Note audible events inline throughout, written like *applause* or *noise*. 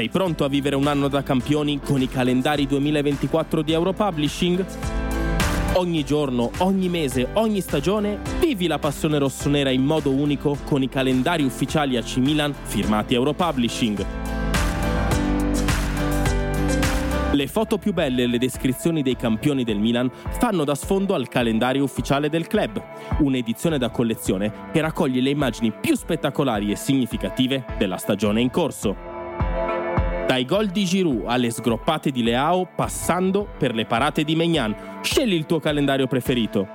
Sei pronto a vivere un anno da campioni con i calendari 2024 di Europublishing? Ogni giorno, ogni mese, ogni stagione, vivi la passione rossonera in modo unico con i calendari ufficiali AC Milan firmati Europublishing. Le foto più belle e le descrizioni dei campioni del Milan fanno da sfondo al calendario ufficiale del club, un'edizione da collezione che raccoglie le immagini più spettacolari e significative della stagione in corso. Dai gol di Giroud alle sgroppate di Leao, passando per le parate di Megnan, scegli il tuo calendario preferito.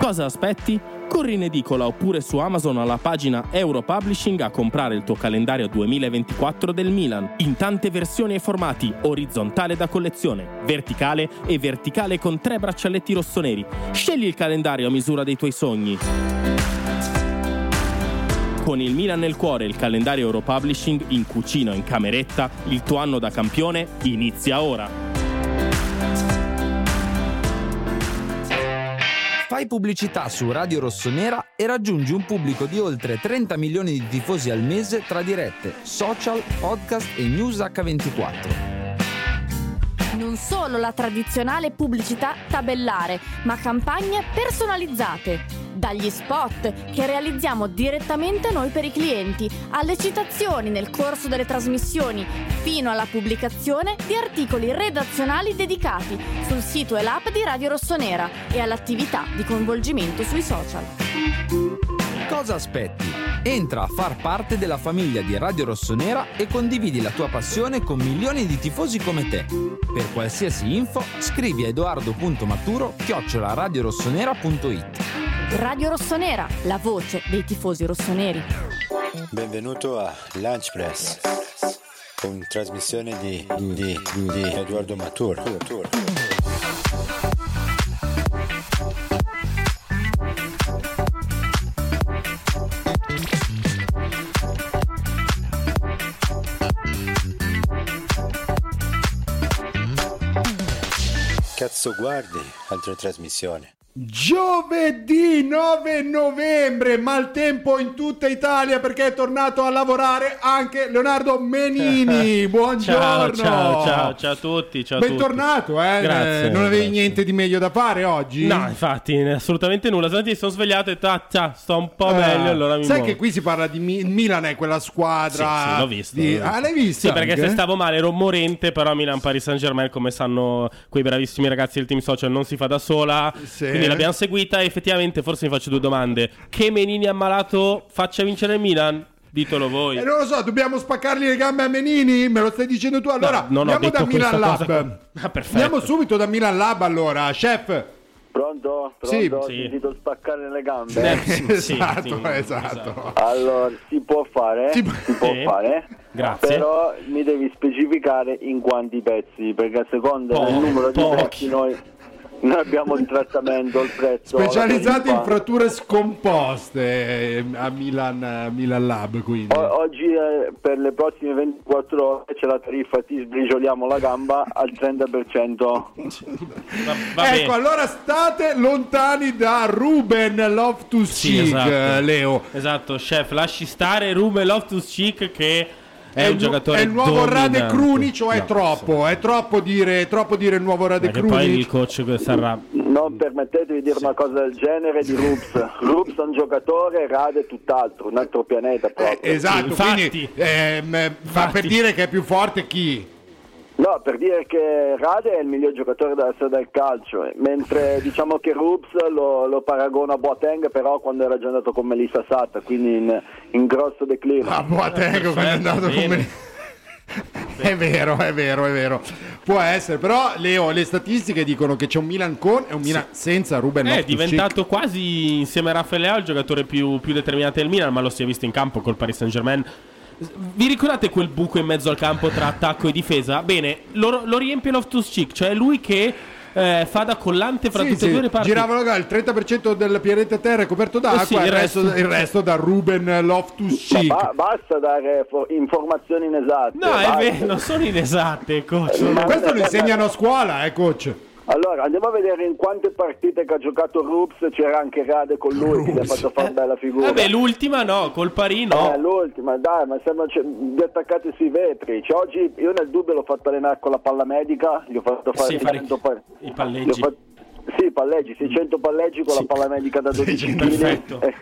Cosa aspetti? Corri in edicola oppure su Amazon alla pagina Europublishing a comprare il tuo calendario 2024 del Milan, in tante versioni e formati, orizzontale da collezione, verticale e verticale con tre braccialetti rossoneri. Scegli il calendario a misura dei tuoi sogni. Con il Milan nel cuore e il calendario Europublishing in cucina o in cameretta, il tuo anno da campione inizia ora. Fai pubblicità su Radio Rossonera e raggiungi un pubblico di oltre 30 milioni di tifosi al mese tra dirette, social, podcast e news H24. Non solo la tradizionale pubblicità tabellare, ma campagne personalizzate. Dagli spot che realizziamo direttamente noi per i clienti, alle citazioni nel corso delle trasmissioni, fino alla pubblicazione di articoli redazionali dedicati sul sito e l'app di Radio Rossonera e all'attività di coinvolgimento sui social. Cosa aspetti? Entra a far parte della famiglia di Radio Rossonera e condividi la tua passione con milioni di tifosi come te. Per qualsiasi info scrivi a edoardo.maturo chiocciolaradiorossonera.it Radio Rossonera, la voce dei tifosi rossoneri. Benvenuto a Lunch Press, con trasmissione di, di, di Edoardo Maturo. Cazzo guardi altre trasmissioni? Giovedì 9 novembre, maltempo in tutta Italia perché è tornato a lavorare anche Leonardo Menini. *laughs* Buongiorno. Ciao, ciao, ciao, ciao a tutti. Ciao a Bentornato, eh. Grazie, non avevi grazie. niente di meglio da fare oggi? No, infatti, assolutamente nulla. Stamattina sono svegliato e ta, ta, sto un po' Ah, meglio. Allora sai muovo. che qui si parla di Mi- Milan, è quella squadra. Sì, sì, l'ho visto. di-. Ah, l'hai visto? Sì, perché anche? se stavo male ero morente. Però Milan Paris Saint Germain, come sanno quei bravissimi ragazzi del team social, non si fa da sola. Sì. Quindi l'abbiamo seguita. E effettivamente, forse mi faccio due domande. Che Menini ammalato faccia vincere il Milan? Ditelo voi. Eh, non lo so, dobbiamo spaccargli le gambe a Menini? Me lo stai dicendo tu? Allora, ho andiamo da Milan Lab. cosa. *laughs* Ah, perfetto. Andiamo subito da Milan Lab allora, chef. Pronto? Sì. Pronto? Ho Sì. sentito spaccare le gambe. Eh, sì, sì, *laughs* esatto, sì, esatto. Allora, si può fare, Si si, può- Sì. fare, Grazie. però mi devi specificare in quanti pezzi, perché a seconda Pochi, del numero di pochi. pezzi noi, noi abbiamo il trattamento, il prezzo. la Specializzati in fratture scomposte eh, a Milan, a Milan Lab, quindi. O- oggi eh, per le prossime 24 ore c'è la tariffa ti sbricioliamo la gamba al 30%. Va, va ecco, bene. allora state lontani da Ruben Loftus Sì, Cheek, esatto. eh, Leo. Esatto, chef, lasci stare Ruben Loftus Cheek che è, È un il, giocatore è il nuovo dominante. Rade Krunic o è No, troppo? È troppo dire, troppo dire il nuovo Rade Perché poi il coach sarà Non permettetevi di dire una cosa del genere di Rups. *laughs* Rups è un giocatore, Rade è tutt'altro, un altro pianeta proprio. Esatto, Infatti. quindi ehm, fa per dire che è più forte chi? No, per dire che Rade è il miglior giocatore della storia del calcio, eh, mentre diciamo che Rups lo, lo paragona a Boateng però quando era già andato con Melissa Satta, quindi in, in grosso declino. Ah, Boateng quando è andato bene. come... *laughs* È vero, è vero, è vero. Può essere, però Leo, le statistiche dicono che c'è un Milan con e un Milan senza Ruben È Loftus-Cheek. diventato quasi insieme a Raffaele Leao il giocatore più, più determinante del Milan, ma lo si è visto in campo col Paris Saint Germain. Vi ricordate quel buco in mezzo al campo tra attacco e difesa? Bene, lo, lo riempie Loftus Cheek, cioè è lui che eh, fa da collante fra Sì, tutte sì, e due le parti. giravano il 30% del pianeta Terra è coperto d'acqua, Eh sì, il, il resto, resto- il resto da Ruben Loftus Cheek. ba- basta dare fo- informazioni inesatte. No, è basta. vero, non sono inesatte, coach. Ma- Questo lo insegnano a scuola, eh, coach. Allora, andiamo a vedere in quante partite che ha giocato Rups c'era anche Rade con lui che gli ha fatto fare bella figura. Vabbè, l'ultima no, col Pari no. Eh, l'ultima, dai, ma sembra cioè, di attaccati sui vetri. Cioè, oggi io nel dubbio l'ho fatto allenare con la palla medica, gli ho fatto fare Sì, fare 600 pa- i palleggi. fatto- Sì, palleggi, 600 palleggi con Sì. la palla medica da 12 kg. Perfetto. Eh,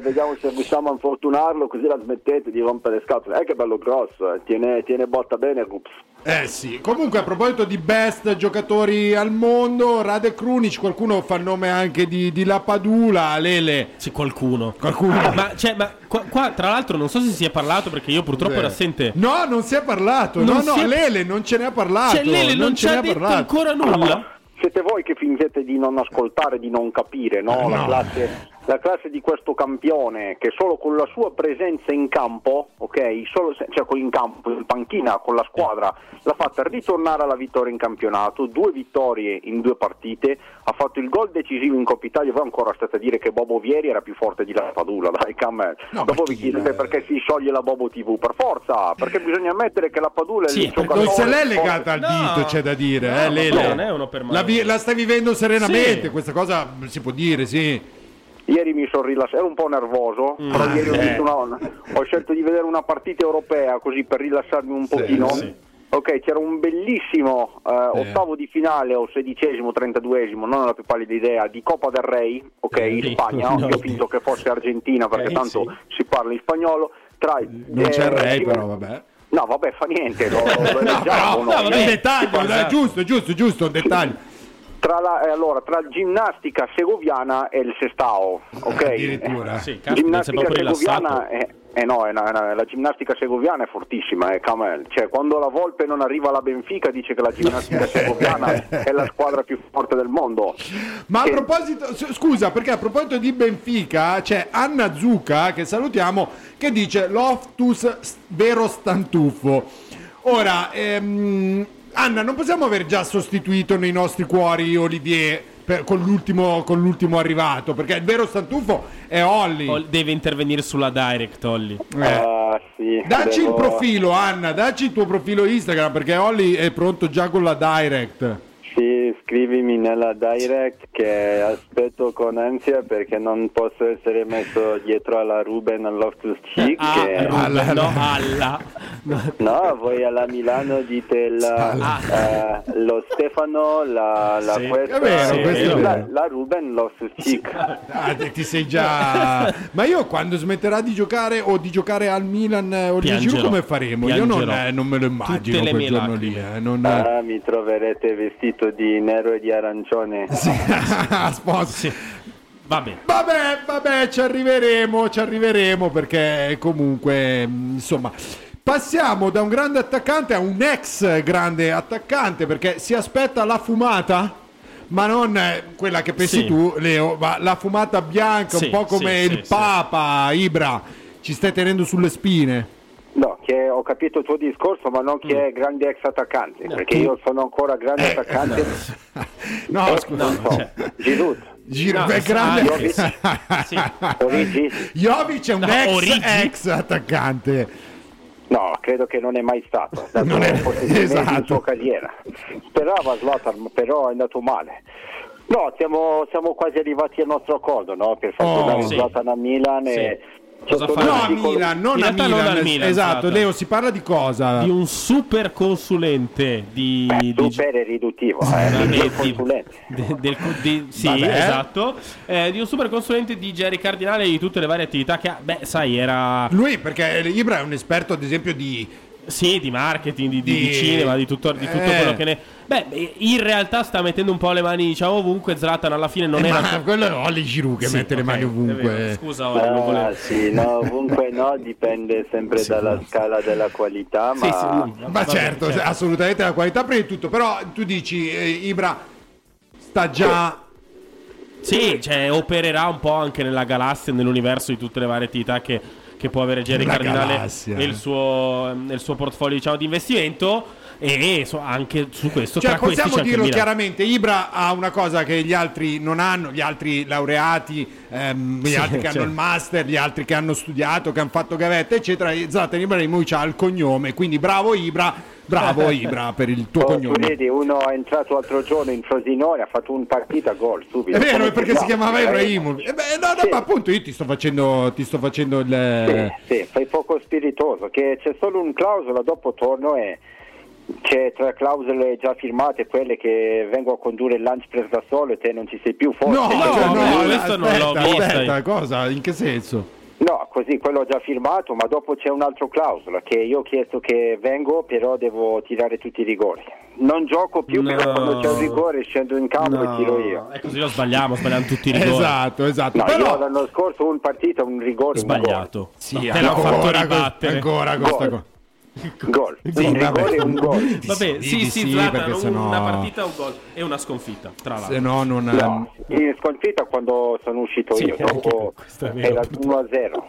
vediamo se riusciamo a infortunarlo così la smettete di rompere le scatole. Eh che bello grosso, eh. tiene, tiene botta bene Rups. Eh sì, comunque a proposito di best giocatori al mondo, Rade Krunic, qualcuno fa il nome anche di, di Lapadula, Lele. Sì, qualcuno. Qualcuno. Ma, cioè, ma qua, qua, tra l'altro non so se si è parlato perché io purtroppo ero assente. No, non si è parlato. Non no, no, è- Lele non ce ne ha parlato. Cioè, Lele non, ci ce ha ne detto parlato. ancora nulla. Siete voi che fingete di non ascoltare, di non capire, no? La, No. classe, la classe di questo campione che solo con la sua presenza in campo, ok? Solo se- cioè con- in campo, in panchina, con la squadra, l'ha fatta ritornare alla vittoria in campionato, due vittorie in due partite, ha fatto il gol decisivo in Coppa Italia, voi ancora state a dire che Bobo Vieri era più forte di Lapadula, dai, Camel. No, Dopo vi chi- chiedete perché si scioglie la Bobo TV, per forza, perché bisogna ammettere che Lapadula è Sì, il perché Non giocatore se l'è forte- legata al No. dito, c'è da dire, No, eh, Lele. non è uno per mano. la, vi- la stai vivendo serenamente, Sì. questa cosa si può dire, sì. Ieri mi sono rilassato, ero un po' nervoso, però ieri ho, eh. visto una- ho scelto di vedere una partita europea così per rilassarmi un pochino. sì. Ok, c'era un bellissimo eh, ottavo di finale o sedicesimo, trentaduesimo, non ho la più pallida idea, di Coppa del Rey, ok, in Sì. Spagna, *laughs* No, io ho sì. finto che fosse Argentina perché Eh, tanto sì. si parla in spagnolo. Tra, Non c'è il eh, re, sì, però vabbè. No, vabbè, fa niente, lo, lo eleggiamo, *laughs* No, no? no, vabbè, un dettaglio, Esatto. dai, giusto, giusto, giusto, un dettaglio. Tra la, eh, allora, tra ginnastica segoviana e il Sestao, *laughs* ok? Addirittura. Sì, sei ginnastica segoviana è, eh no, è una- è una- la ginnastica segoviana è fortissima, è Camel. Cioè, quando la Volpe non arriva alla Benfica dice che la ginnastica *laughs* segoviana è la squadra più forte del mondo. Ma a E- proposito, scusa, perché a proposito di Benfica c'è Anna Zucca, che salutiamo, che dice Loftus vero stantuffo. Ora, ehm, Anna, non possiamo aver già sostituito nei nostri cuori Olivier per- con, l'ultimo, con l'ultimo arrivato, perché il vero stantuffo è Olli. Ol- Deve intervenire sulla direct, Olli. Eh. Ah, sì, Dacci il devo- profilo, Anna, dacci il tuo profilo Instagram, perché Olli è pronto già con la direct. Sì, scrivimi nella direct che aspetto con ansia perché non posso essere messo dietro alla Ruben Loftus Cheek. Ah, che... Alla- no, alla. No, voi alla Milano dite la, Ah. eh, lo Stefano, la, la Sì. questa, vero, Sì, la, la Ruben Loftus Cheek. Ah, ti sei già. Ma io quando smetterà di giocare o di giocare al Milan eh, o Piangerò. Giroud, come faremo? Io non, Piangerò. eh, non me lo immagino Tutte quel mie giorno lì. eh, non- Ah, mi troverete vestito di nero e di arancione. *laughs* Sposi. Va bene. Vabbè, vabbè, ci arriveremo, ci arriveremo perché comunque, mh, insomma, passiamo da un grande attaccante a un ex grande attaccante perché si aspetta la fumata. Ma non eh, quella che pensi Sì. tu, Leo, ma la fumata bianca, Sì, un po' come sì, il sì, sì. Papa, Ibra. Ci stai tenendo sulle spine. No, che ho capito il tuo discorso, ma non che è grande ex attaccante, perché io sono ancora grande attaccante. No, Eh, scusa. non so. Giroud, Giro, No, beh, sì, grande. ah, *laughs* sì. Origi. Jovic è un No, ex, ex attaccante. No, credo che non è mai stato. Non è- esatto. in sua carriera. Sperava Zlatan, però è andato male. No, siamo, siamo quasi arrivati al nostro accordo, no? Per far Oh, tornare sì. Zlatan a Milan e Cosa Sotto- fa? No, a Milan, non a Milan. non al Milan, esatto, esatto. Leo, si parla di cosa? Di un super consulente di, di- Super è riduttivo, eh, miglior di- consulente. de- del- di- sì, Vabbè. esatto. Eh, di un super consulente di Jerry Cardinale e di tutte le varie attività che ha. Beh, sai, era. Lui, perché Ibra è un esperto, ad esempio, di Sì, di marketing, di, di- Di- cinema, di tutto, di tutto Eh. quello che ne. Beh, in realtà sta mettendo un po' le mani, diciamo, ovunque. Zlatan alla fine non Eh, era. ma quello è Olli Giroud che Sì, mette le ok, mani ovunque. vero. Scusa, Oli, non Ah, volevo. sì, no, ovunque no, dipende sempre dalla scala della qualità, ma Sì, sì, Ma vabbè, certo, assolutamente la qualità prima di tutto. Però tu dici, eh, Ibra sta già... Sì, cioè, opererà un po' anche nella galassia, nell'universo di tutte le varie attività che, che può avere Jerry La Cardinale galassia. nel suo, nel suo portfolio diciamo, di investimento. E so, anche su questo, Cioè, possiamo dirlo chiaramente, Ibra ha una cosa che gli altri non hanno, gli altri laureati, ehm, gli Sì, altri che hanno certo. il master, gli altri che hanno studiato, che hanno fatto gavetta, eccetera. Zlatan Ibrahimovic ha il cognome, quindi bravo Ibra, bravo *laughs* Ibra per il tuo Oh, tu cognome. vedi, uno è entrato l'altro giorno in Frosinone, ha fatto un partita gol subito. È vero, è perché si chiama? chiamava Ibrahimovic. Eh beh, no, no, Sì. ma appunto io ti sto facendo, ti sto facendo il... Sì, sì, fai poco spiritoso, che c'è solo un clausola, dopo torno e c'è tra clausole già firmate quelle che vengo a condurre il lunch press da solo e te non ci sei più forse. No, no, cioè, no, no, questo non l'ho aspetta, aspetta, cosa? In che senso? No, così quello ho già firmato, ma dopo c'è un'altra clausola che io ho chiesto che vengo, però devo tirare tutti i rigori. Non gioco più, No. però quando c'è un rigore scendo in campo e tiro io. E così lo sbagliamo, sbagliamo tutti i *laughs* rigori. Esatto, esatto. No, io Però l'anno scorso un partito, un rigore, un Sbagliato. sì, No, te l'ho fatto ancora, ribattere. ancora questa cosa. *laughs* gol. Sì, un vabbè. rigore e un gol. Vabbè, sì, di sì, sì, Zlatan, sennò- una partita, un gol e una sconfitta, tra l'altro. Se no non... No, in sconfitta quando sono uscito Sì, io, anche dopo è era 1-0.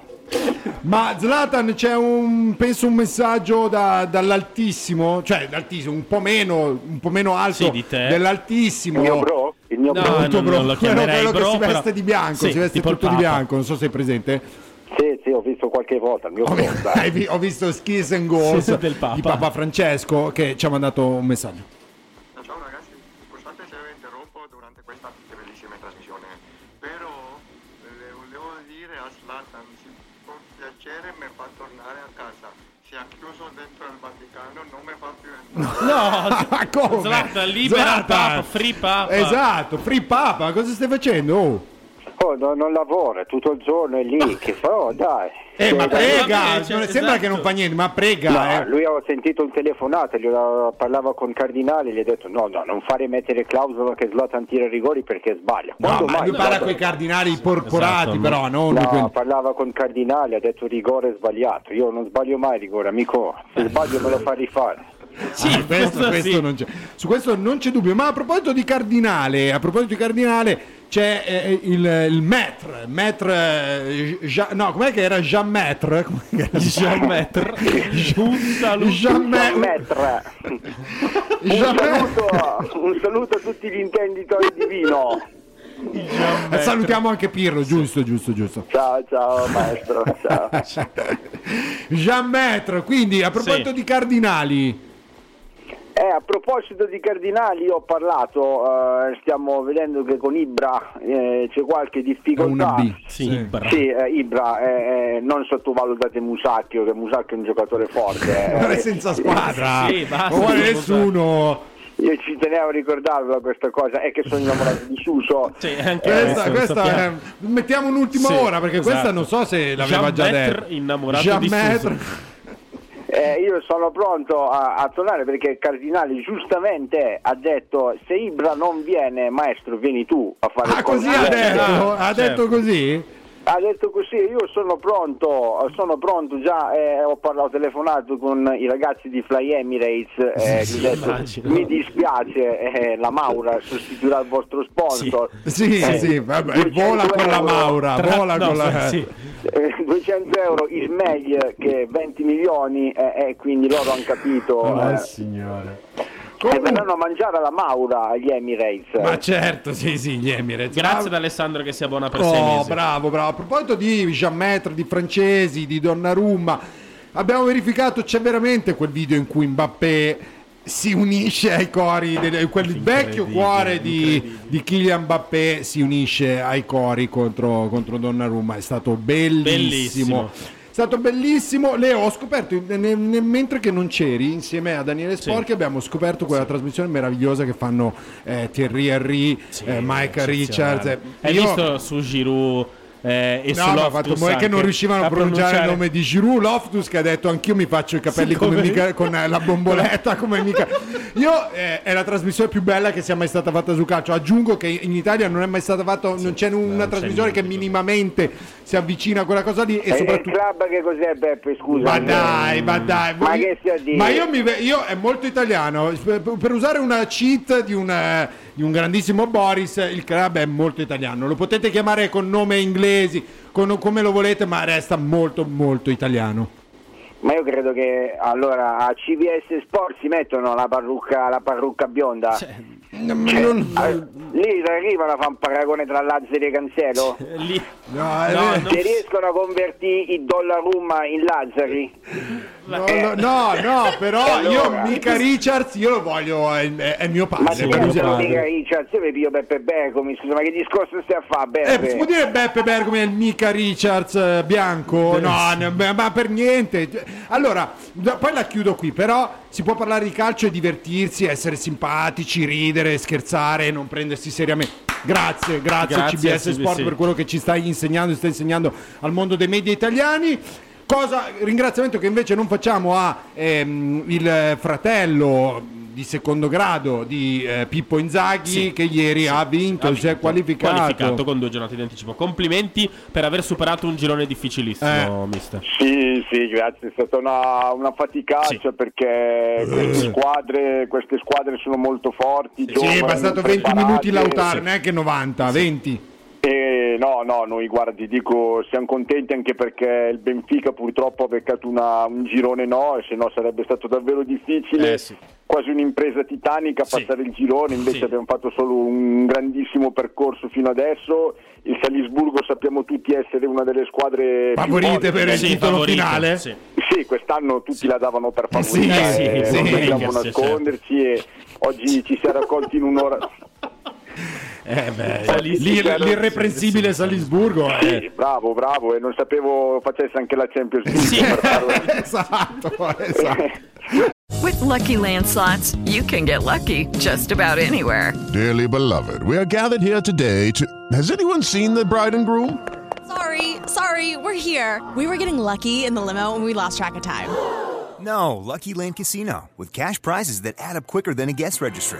Ma Zlatan c'è un penso un messaggio da- dall'altissimo, cioè dall'altissimo, un po' meno, un po' meno alto Sì, di te. dell'altissimo. Il mio bro? Il mio No, bro? Non- bro, non lo quello, chiamerei quello che bro, si veste però- di bianco, Sì, si veste tutto di bianco, non so se sei presente. Sì, sì, ho visto qualche volta il mio Ho, vi- *laughs* vi- ho visto Skills and Goals Sì, del Papa. di Papa Francesco che ci ha mandato un messaggio. Ciao ragazzi, scusate se interrompo durante questa bellissima trasmissione, però le volevo dire a Slatan, con piacere mi fa tornare a casa. Si è chiuso dentro il Vaticano, non mi fa più entrare. No, *laughs* Ma come? Zlatan, libera Zlatan. Papa, free Papa. Esatto, Free Papa, cosa stai facendo? Oh. Oh, no, non lavora, tutto il giorno è lì, che fa? Oh, dai. Eh, Cioè, ma dai. prega, vabbè, cioè, sembra esatto. che non fa niente, ma prega. No, eh. lui ho sentito un telefonato, parlava con Cardinale, gli ho detto no, no, non fare mettere clausola che Zlatan tira rigori perché sbaglia. No, Quando ma mai lui parla Zlatan- con i cardinali porporati, Esatto, però, non No, quelli- parlava con Cardinale, ha detto rigore sbagliato. Io non sbaglio mai rigore, amico. Se sbaglio me lo fa rifare. Sì, Ah, *laughs* questo, questo questo sì. non c'è. Su questo non c'è dubbio. Ma a proposito di Cardinale, a proposito di Cardinale, c'è eh, il, il maître, maître eh, Jean- no, com'è che era Jean Maître? *laughs* Jean Maître. *laughs* Un saluto. Jean Maître. *laughs* Jean saluto, un saluto a tutti gli intenditori di vino. Eh, Salutiamo anche Pirlo, giusto, giusto, giusto. Ciao, ciao maestro, ciao. Jean Maître, quindi a proposito Sì. di Cardinali, Eh, a proposito di Cardinali, io ho parlato, eh, stiamo vedendo che con Ibra eh, c'è qualche difficoltà. B. Sì, Ibra. Sì, eh, Ibra, eh, eh, non sottovalutate Musacchio, che Musacchio è un giocatore forte. eh. *laughs* non è senza squadra, Sì, basta, non vuole nessuno. Io ci tenevo a ricordarvela questa cosa, è che sono innamorato di Suso. Sì, anche Questa, questa mettiamo un'ultima Sì, ora perché questa esatto. non so se l'aveva Jean già detto. innamorato Jean di. Suso. Eh, io sono pronto a, a tornare perché Cardinali giustamente ha detto se Ibra non viene, maestro, vieni tu a fare Ah, il così ha consulente." detto, Ah, ha certo. detto così? Ha detto così, io sono pronto, sono pronto già, eh, ho parlato, ho telefonato con i ragazzi di Fly Emirates, eh, gli ho detto, mi dispiace, eh, la Maura sostituirà il vostro sponsor. Sì, Eh, sì, vabbè, 200 vola con la euro, Maura, Tra- vola no, con la... sì. eh, 200 euro Ismail che 20 milioni e eh, quindi loro hanno capito. Oh, eh, signore. e Comunque- verranno a mangiare alla Maura agli Emirates. Ma certo, sì, sì, gli Emirates. Grazie ad Alessandro che si abbona per sei Oh, mesi. bravo, bravo. A proposito di Jean Maître, di francesi, di Donnarumma, abbiamo verificato c'è veramente quel video in cui Mbappé si unisce ai cori, del- quel vecchio cuore di, di Kylian Mbappé si unisce ai cori contro, contro Donnarumma, è stato bellissimo. Bellissimo. È stato bellissimo, Leo ho scoperto, ne- ne- mentre che non c'eri, insieme a Daniele Sporchi abbiamo scoperto quella trasmissione meravigliosa che fanno eh, Thierry Henry, eh, Mike Richards. eh. Hai Io- visto su Giroud eh, e No, ma fatto è che non riuscivano a pronunciare il nome di Giroud Loftus che ha detto anch'io mi faccio i capelli Sì, come mica, con eh, la bomboletta *laughs* come mica io eh, è la trasmissione più bella che sia mai stata fatta su calcio aggiungo che in Italia non è mai stata fatta non c'è una trasmissione che minimamente si avvicina a quella cosa lì e E il soprattutto club che cos'è Beppe, scusa? ma dai, ma dai, Ma voi- che stia a dire? ma io, mi io è molto italiano. Per per usare una cheat di un, eh, di un grandissimo Boris, il club è molto italiano. Lo potete chiamare con nome inglesi, con- come lo volete, ma resta molto, molto italiano. Ma io credo che allora a CBS Sport si mettono la parrucca, la parrucca bionda. Non- Ah, lì arrivano a fare un paragone tra Lazzari e Cancelo? Lì. No, eh, No, eh, non- Se riescono a convertire i Donnarumma in Lazzari? no, no, no, no, però allora? io mica Richards, io lo voglio, è, è- mio Ma padre. se per io mica Richards, io mi piglio Beppe Bergomi, scusa, ma che discorso stai a fare Eh, Beppe? si può dire Beppe Bergomi è il mica Richards eh, bianco? No, ne- ma ma per niente. Allora, poi la chiudo qui, però si può parlare di calcio e divertirsi, essere simpatici, ridere, scherzare, non prendersi seriamente. Grazie, grazie, Grazie, CBS sì, Sport per quello che ci stai insegnando, stai insegnando al mondo dei media italiani. Cosa, ringraziamento che invece non facciamo a ehm, il fratello di secondo grado di eh, Pippo Inzaghi Sì. che ieri ha vinto, Ha si è vinto. qualificato. Qualificato con due giornate di anticipo. Complimenti per aver superato un girone difficilissimo, mister. Sì, sì, grazie, è stata una, una faticaccia perché queste squadre, queste squadre sono molto forti. Sì, giovani, è bastato 20 minuti. Lautaro, neanche 90, 20. Eh, no, no, noi guardi, dico, siamo contenti anche perché il Benfica purtroppo ha beccato una- un girone no, e se no sarebbe stato davvero difficile, Eh, sì. quasi un'impresa titanica Sì. passare il girone, invece Sì. abbiamo fatto solo un grandissimo percorso fino adesso. Il Salisburgo sappiamo tutti essere una delle squadre Favorite per il Sì, titolo favorito, finale? sì. quest'anno tutti la davano per Eh, favorita sì, e sì, non sì, nasconderci e oggi ci si è raccolti in un'ora. Eh beh, l'irreprensibile Salisburgo. Eh. bravo, bravo, e non sapevo facesse anche la Champions League. per farlo. *laughs* esatto, esatto. *laughs* With Lucky Land slots, you can get lucky just about anywhere. Dearly beloved, we are gathered here today to. Has anyone seen the bride and groom? Sorry, sorry, we're here. We were getting lucky in the limo and we lost track of time. No, Lucky Land Casino, with cash prizes that add up quicker than a guest registry.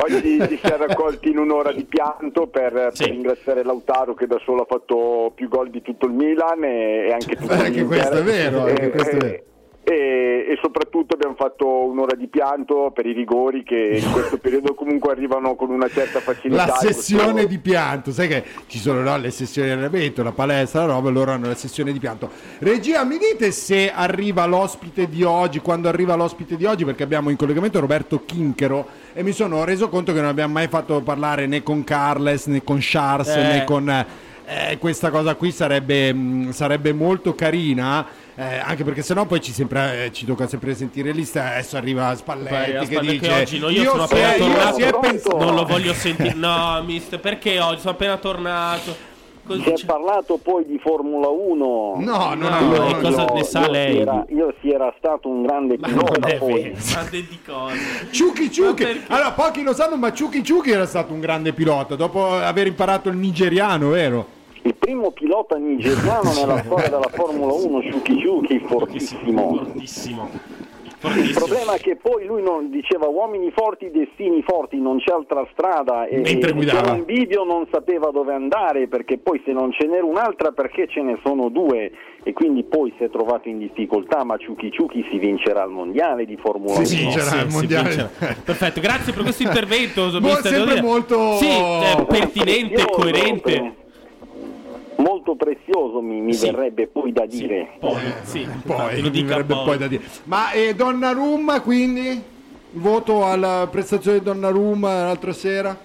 Oggi ci si è raccolti in un'ora di pianto per, per Sì. ringraziare Lautaro che da solo ha fatto più gol di tutto il Milan e, e anche tutto Anche l'Inter. questo è vero, anche E- questo è vero. E, e soprattutto abbiamo fatto un'ora di pianto per i rigori che in *laughs* questo periodo comunque arrivano con una certa facilità. La sessione questo- di pianto, sai che ci sono no, le sessioni di allenamento, la palestra, la roba, loro hanno la sessione di pianto. Regia, mi dite se arriva l'ospite di oggi, quando arriva l'ospite di oggi, perché abbiamo in collegamento Roberto Chinchero e mi sono reso conto che non abbiamo mai fatto parlare né con Carles né con Charles Eh. né con... eh, questa cosa qui sarebbe, mh, sarebbe molto carina. eh, anche perché sennò poi ci, sempre, eh, ci tocca sempre sentire lì adesso arriva Spalletti, Vai, che dice che oggi no, io, sono si è- appena io tornato. si è pensato- Non lo voglio sentire. No, mister, perché oggi sono appena tornato? Così Si è parlato poi di Formula 1. No, no, no, No, no, e cosa no. ne sa io lei? Si era, io si era stato un grande Ma non pilota è poi. vero, ma di cosa? Ciuchi Ciuchi. Allora, pochi lo sanno, ma Ciuchi Ciuchi era stato un grande pilota dopo aver imparato il nigeriano, vero? Il primo pilota nigeriano nella storia della Formula 1, Shuki Shuki, fortissimo. Fortissimo. Il problema è che poi lui non diceva uomini forti, destini forti, non c'è altra strada e Mentre e guidava. c'era un video non sapeva dove andare perché poi se non ce n'era un'altra perché ce ne sono due e quindi poi si è trovato in difficoltà ma Ciuchi Ciuchi si vincerà il mondiale di Formula 1. Si vincerà il mondiale. vincerà. *laughs* Perfetto, grazie per questo *laughs* intervento. Mo- sempre molto- Sì, eh, pertinente, Prezioso, coerente. Molto prezioso mi, mi verrebbe poi da dire. Poi, sì, Poi, lo mi dica verrebbe poi. poi da dire. Ma eh, Donnarumma quindi? Voto alla prestazione di Donnarumma l'altra sera?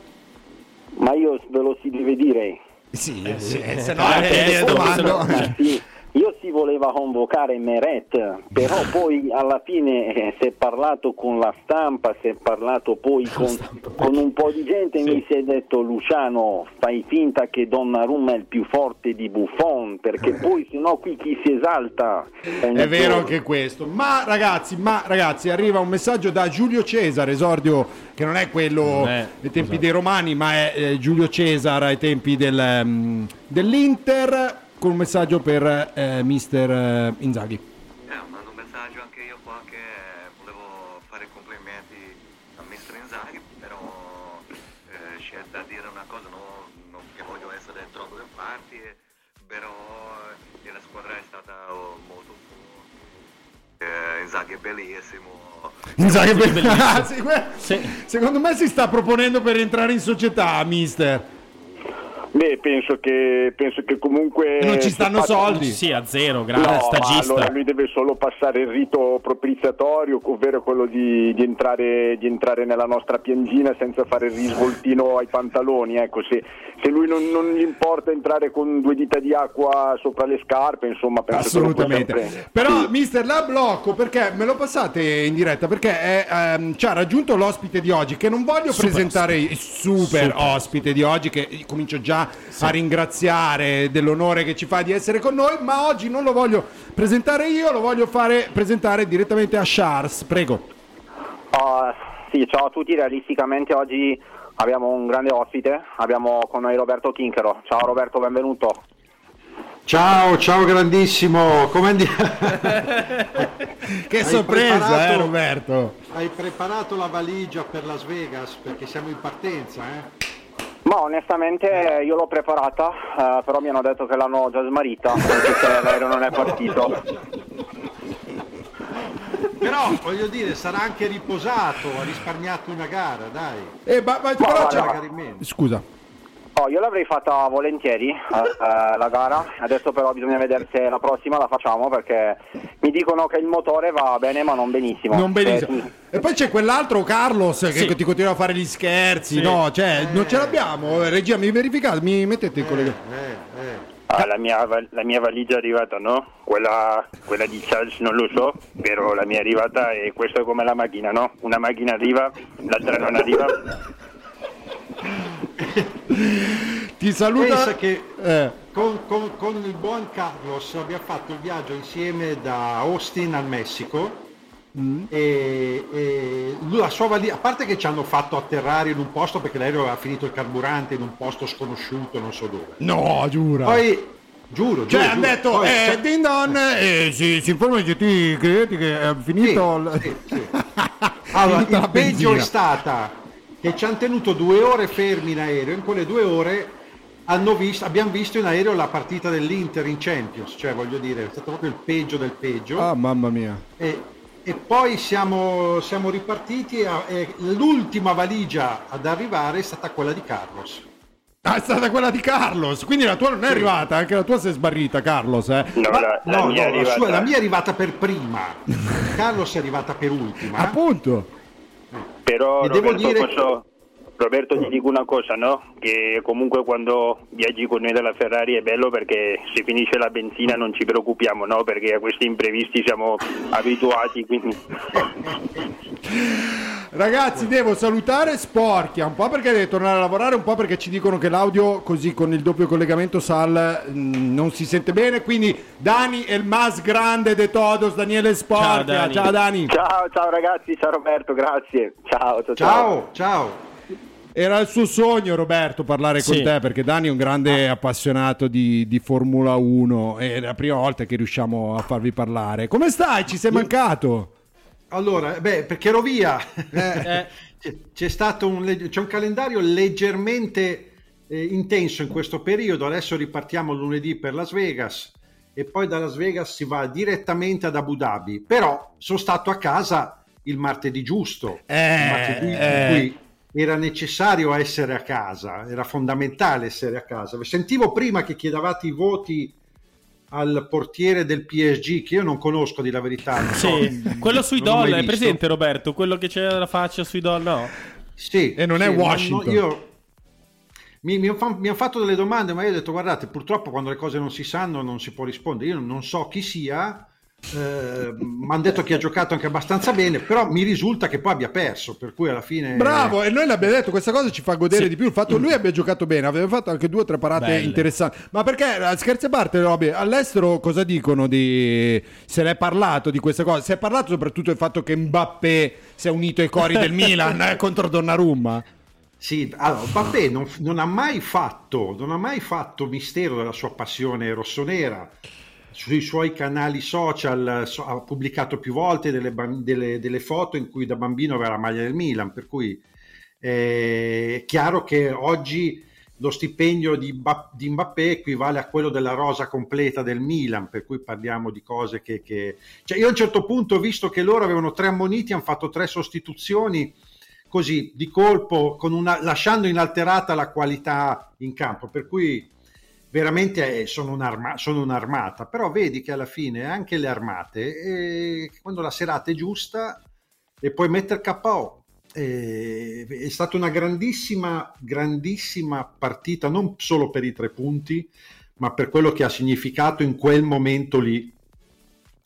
Ma io ve lo si deve dire. Sì, eh, se no eh, eh, poi- domando. ma sì, io si voleva convocare Meret, però *laughs* poi alla fine eh, si è parlato con la stampa, si è parlato poi con, con un po' di gente e mi si è detto Luciano fai finta che Donnarumma è il più forte di Buffon, perché poi sennò qui chi si esalta ogni È vero anche questo. Ma ragazzi, ma ragazzi, arriva un messaggio da Giulio Cesare, esordio che non è quello è, dei tempi dei Romani, ma è eh, Giulio Cesare ai tempi del, mm, dell'Inter con un messaggio per eh, mister eh, Inzaghi. Eh, mando un messaggio anche io qua che volevo fare complimenti a Mr. Inzaghi, però eh, c'è da dire una cosa, no, non che voglio essere troppo da parti, eh, però eh, la squadra è stata oh, molto forte, eh, Inzaghi è bellissimo. Inzaghi è Bellissimo. Ah, sì, que- Secondo me si sta proponendo per entrare in società, mister. Beh, penso che, penso che comunque... Non ci stanno faccia- soldi. Sì, a zero, grande No, stagista. allora lui deve solo passare il rito propiziatorio, ovvero quello di, di entrare, di entrare nella nostra piangina senza fare il risvoltino ai pantaloni. Ecco, se, se lui non, non gli importa entrare con due dita di acqua sopra le scarpe, insomma, penso che lo può Assolutamente. sempre- Però, mister, la blocco perché me lo passate in diretta perché è, ehm, ci ha raggiunto l'ospite di oggi che non voglio Super presentare il super, Super. ospite di oggi che comincio già a ringraziare dell'onore che ci fa di essere con noi, ma oggi non lo voglio presentare io, lo voglio fare presentare direttamente a Charles. Prego. Ah, sì, ciao a tutti, realisticamente oggi abbiamo un grande ospite, abbiamo con noi Roberto Chinchero. Ciao Roberto, benvenuto. Ciao, ciao grandissimo, come andiamo? *laughs* Che Hai sorpresa, eh, Roberto. Hai preparato la valigia per Las Vegas perché siamo in partenza, eh? Ma onestamente io l'ho preparata, eh, però mi hanno detto che l'hanno già smarrita, perché l'aereo non è partito. Però voglio dire, sarà anche riposato, ha risparmiato una gara, dai. Eh, ma, ma- Ma però guarda, c'è-. Scusa. Oh, io l'avrei fatta volentieri eh, eh, la gara, adesso però bisogna vedere se la prossima la facciamo perché mi dicono che il motore va bene ma non benissimo. Non benissimo. Eh, sì. E poi c'è quell'altro Carlos che Sì. ti continua a fare gli scherzi, Sì. no? Cioè, non ce l'abbiamo. Eh, Regia, mi verificate, mi mettete in collega. Eh, eh. Ah, la, mia, la mia valigia è arrivata, no? Quella, quella di Charles non lo so, però la mia è arrivata e questo è come la macchina, no? Una macchina arriva, l'altra non arriva. Ti saluta. Pensa che Eh, con, con- con il buon Carlos abbiamo fatto il viaggio insieme da Austin al Messico Mm. e, e la sua valigia, a parte che ci hanno fatto atterrare in un posto perché l'aereo aveva finito il carburante in un posto sconosciuto, non so dove. no, giura. Poi, giuro, cioè, giuro, detto, Poi, eh, cioè- Din Don, eh, si, si informa di GT Creti che è finito. Sì, il- sì, sì. Allora, *laughs* il peggio è stata che ci hanno tenuto due ore fermi in aereo, in quelle due ore hanno visto, abbiamo visto in aereo la partita dell'Inter in Champions, cioè voglio dire, è stato proprio il peggio del peggio. Ah, mamma mia. E, e poi siamo, siamo ripartiti e, e l'ultima valigia ad arrivare è stata quella di Carlos. Ah, è stata quella di Carlos, quindi la tua non è arrivata, anche la tua si è sbarrita, Carlos. Eh. No, la, la No, mia è no, la, arrivata. sua- la mia è arrivata per prima, *laughs* Carlos è arrivata per ultima. Appunto. Però E devo Roberto, dire posso- Roberto ti dico una cosa, no? Che comunque quando viaggi con noi della Ferrari è bello perché se finisce la benzina non ci preoccupiamo, no? Perché a questi imprevisti siamo abituati, quindi... Ragazzi, devo salutare Sporchia, un po' perché deve tornare a lavorare, un po' perché ci dicono che l'audio così con il doppio collegamento SAL mh, non si sente bene, quindi Dani è il mas grande de todos, Daniele Sporchia. Dani. Ciao Dani. Ciao, ciao ragazzi, ciao Roberto, grazie. Ciao, ciao, ciao. Ciao, ciao. Era il suo sogno Roberto parlare con Sì. te perché Dani è un grande appassionato di, di Formula 1 e è la prima volta che riusciamo a farvi parlare. Come stai? Ci sei mancato? Allora, beh, perché ero via. *laughs* Eh. *laughs* C'è- C'è stato un, c'è un calendario leggermente eh, intenso in questo periodo. Adesso ripartiamo lunedì per Las Vegas e poi da Las Vegas si va direttamente ad Abu Dhabi. Però sono stato a casa il martedì giusto, il martedì in eh. cui era necessario essere a casa, era fondamentale essere a casa. Sentivo prima che chiedevate i voti al portiere del PSG, che io non conosco di la verità. non so, Sì, quello sui non l'ho mai doll, è presente Roberto? Quello che c'è la faccia sui doll, no? Sì, E non è sì, no, Washington. no, io- mi, mi, mi hanno fatto delle domande, ma io ho detto: guardate, purtroppo quando le cose non si sanno non si può rispondere. Io non so chi sia. Mi hanno detto che ha giocato anche abbastanza bene, però mi risulta che poi abbia perso. Per cui alla fine. Bravo, e noi l'abbiamo detto, questa cosa ci fa godere di più. Il fatto che lui abbia giocato bene, aveva fatto anche due o tre parate Belle. interessanti. Ma perché, eh, scherzi a parte, Roby, all'estero cosa dicono di... Se n'è parlato di queste cose? Si è parlato soprattutto del fatto che Mbappé si è unito ai cori del *laughs* Milan eh, contro Donnarumma? Sì, allora, Mbappé non, non ha mai fatto, non ha mai fatto mistero della sua passione rossonera. Sui suoi canali social so- ha pubblicato più volte delle, delle- delle foto in cui da bambino aveva la maglia del Milan, per cui eh, è chiaro che oggi lo stipendio di, di Mbappé equivale a quello della rosa completa del Milan, per cui parliamo di cose che... che- Cioè io a un certo punto ho visto che loro avevano tre ammoniti, hanno fatto tre sostituzioni così di colpo, una- lasciando inalterata la qualità in campo, per cui veramente eh, sono, un'arma- sono un'armata, però vedi che alla fine anche le armate, eh, quando la serata è giusta, e puoi mettere KO. Eh, è stata una grandissima, grandissima partita, non solo per i tre punti, ma per quello che ha significato in quel momento lì,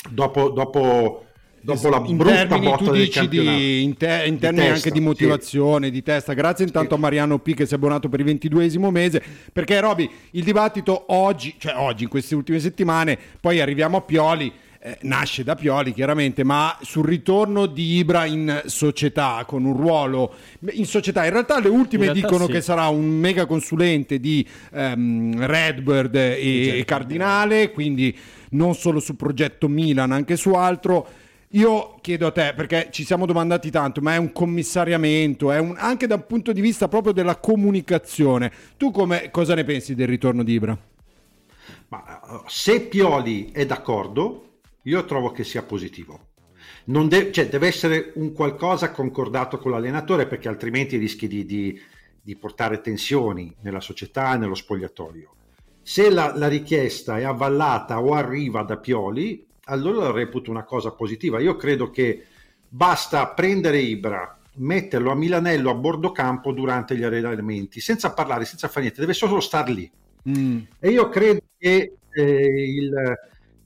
dopo, dopo, dopo la in brutta termini, botta tu del dici campionato. di, in, te- in Di termini testa, anche di sì. motivazione, di testa. Grazie intanto a Mariano P che si è abbonato per il ventiduesimo mese. Perché Roby, il dibattito oggi, cioè oggi, in queste ultime settimane, poi arriviamo a Pioli. eh, nasce da Pioli chiaramente, ma sul ritorno di Ibra in società, con un ruolo in società. In realtà le ultime realtà dicono sì. che sarà un mega consulente di ehm, Redbird e, e Cardinale, quindi non solo sul progetto Milan, anche su altro. Io chiedo a te, perché ci siamo domandati tanto, ma è un commissariamento, è un- anche dal punto di vista proprio della comunicazione. Tu come, cosa ne pensi del ritorno di Ibra? Ma eh, se Pioli è d'accordo, io trovo che sia positivo. De- cioè, deve essere un qualcosa concordato con l'allenatore perché altrimenti rischi di, di- di portare tensioni nella società e nello spogliatoio. Se la, la richiesta è avvallata o arriva da Pioli, allora la reputo una cosa positiva. Io credo che basta prendere Ibra, metterlo a Milanello a bordo campo durante gli allenamenti, senza parlare, senza fare niente, deve solo star lì. E io credo che eh, il-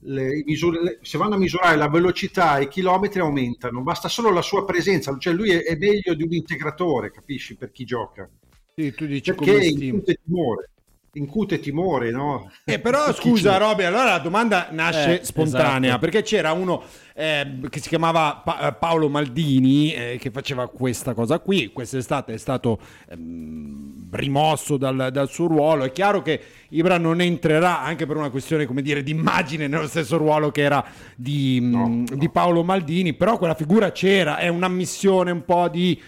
le- i misur- le- se vanno a misurare la velocità e i chilometri aumentano, basta solo la sua presenza, cioè lui è, è meglio di un integratore, capisci, per chi gioca. Sì, tu dici Perché come incute timore, incute timore, no? Eh, però *laughs* scusa Roby, allora la domanda nasce Eh, spontanea esatto. perché c'era uno eh, che si chiamava Pa- eh, Paolo Maldini eh, che faceva questa cosa qui, quest'estate è stato ehm, rimosso dal, dal suo ruolo, è chiaro che Ibra non entrerà anche per una questione come dire di immagine nello stesso ruolo che era di, mm, di Paolo Maldini, però quella figura c'era, è un'ammissione un po' di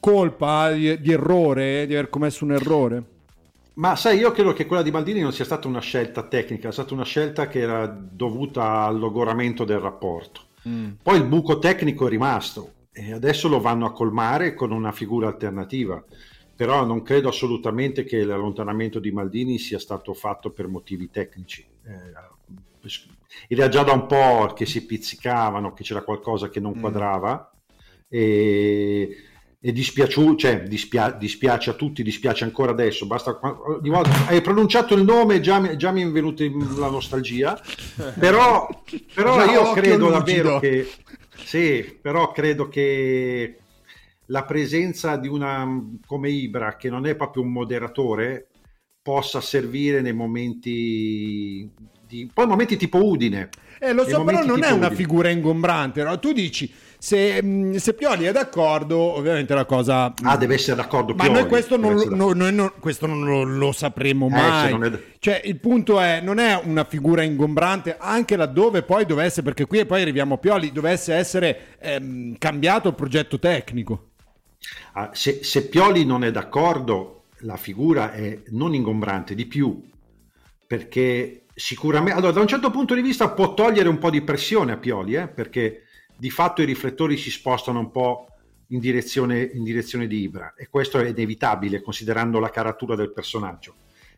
colpa, di, di errore, di aver commesso un errore. Ma sai, io credo che quella di Maldini non sia stata una scelta tecnica, è stata una scelta che era dovuta al logoramento del rapporto. Poi il buco tecnico è rimasto e adesso lo vanno a colmare con una figura alternativa. Però non credo assolutamente che l'allontanamento di Maldini sia stato fatto per motivi tecnici. Eh, era già da un po' che si pizzicavano, che c'era qualcosa che non quadrava e, e dispiaciu- cioè, dispia- dispiace a tutti, dispiace ancora adesso. Basta, ogni volta, hai pronunciato il nome già, mi- già mi è venuta la nostalgia, *laughs* però, però io credo davvero che sì, però credo che la presenza di una come Ibra, che non è proprio un moderatore, possa servire nei momenti di poi momenti tipo Udine. Eh, lo so, però non è una Udine. figura ingombrante. no? Tu dici, se, mh, se Pioli è d'accordo, ovviamente la cosa... Ah, deve essere d'accordo Ma Pioli. noi questo non, lo- no- noi non- questo non lo, lo sapremo Eh, mai. non è- Cioè, il punto è, non è una figura ingombrante, anche laddove poi dovesse, perché qui poi arriviamo a Pioli, dovesse essere ehm, cambiato il progetto tecnico. Ah, se, se Pioli non è d'accordo, la figura è non ingombrante, di più, perché sicuramente, allora da un certo punto di vista può togliere un po' di pressione a Pioli, eh, perché di fatto i riflettori si spostano un po' in direzione, in direzione di Ibra e questo è inevitabile considerando la caratura del personaggio.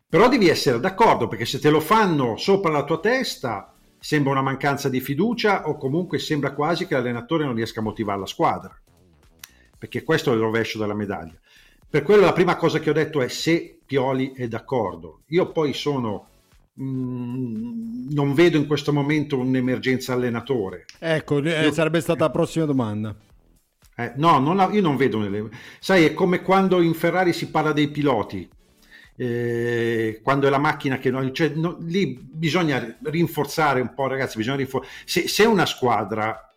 Però devi essere d'accordo perché se te lo fanno sopra la tua testa sembra una mancanza di fiducia o comunque sembra quasi che l'allenatore non riesca a motivare la squadra perché questo è il rovescio della medaglia. Per quello la prima cosa che ho detto è se Pioli è d'accordo. Io poi sono mm, non vedo in questo momento un'emergenza allenatore. Ecco, eh, Io- sarebbe stata la prossima domanda. Eh, no, non io non vedo. Sai, è come quando in Ferrari si parla dei piloti. eh, quando è la macchina che non, cioè, no, lì bisogna rinforzare un po', ragazzi. Bisogna rinfor- se, se una squadra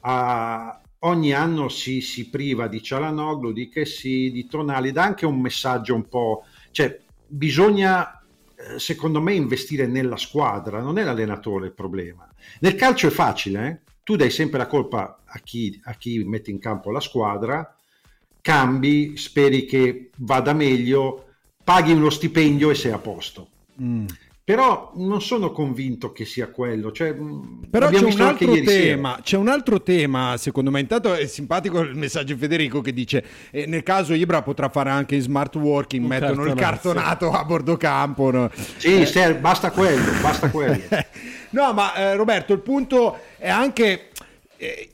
ha- ogni anno si, si priva di Cialanoglu, di Chessy, di Tonali, dà anche un messaggio un po'. cioè, bisogna secondo me investire nella squadra, non è l'allenatore il problema. Nel calcio è facile, eh? tu dai sempre la colpa a chi, a chi mette in campo la squadra, cambi, speri che vada meglio, paghi uno stipendio e sei a posto. Mm. Però non sono convinto che sia quello. Cioè, mh, Però c'è un altro tema, c'è un altro tema, secondo me. Intanto è simpatico il messaggio di Federico che dice: eh, nel caso Ibra potrà fare anche in smart working, Un mettono il cartonato, cartonato a bordo campo. no? Sì, Eh, Ser- basta quello, basta quello. *laughs* No, ma eh, Roberto, il punto è anche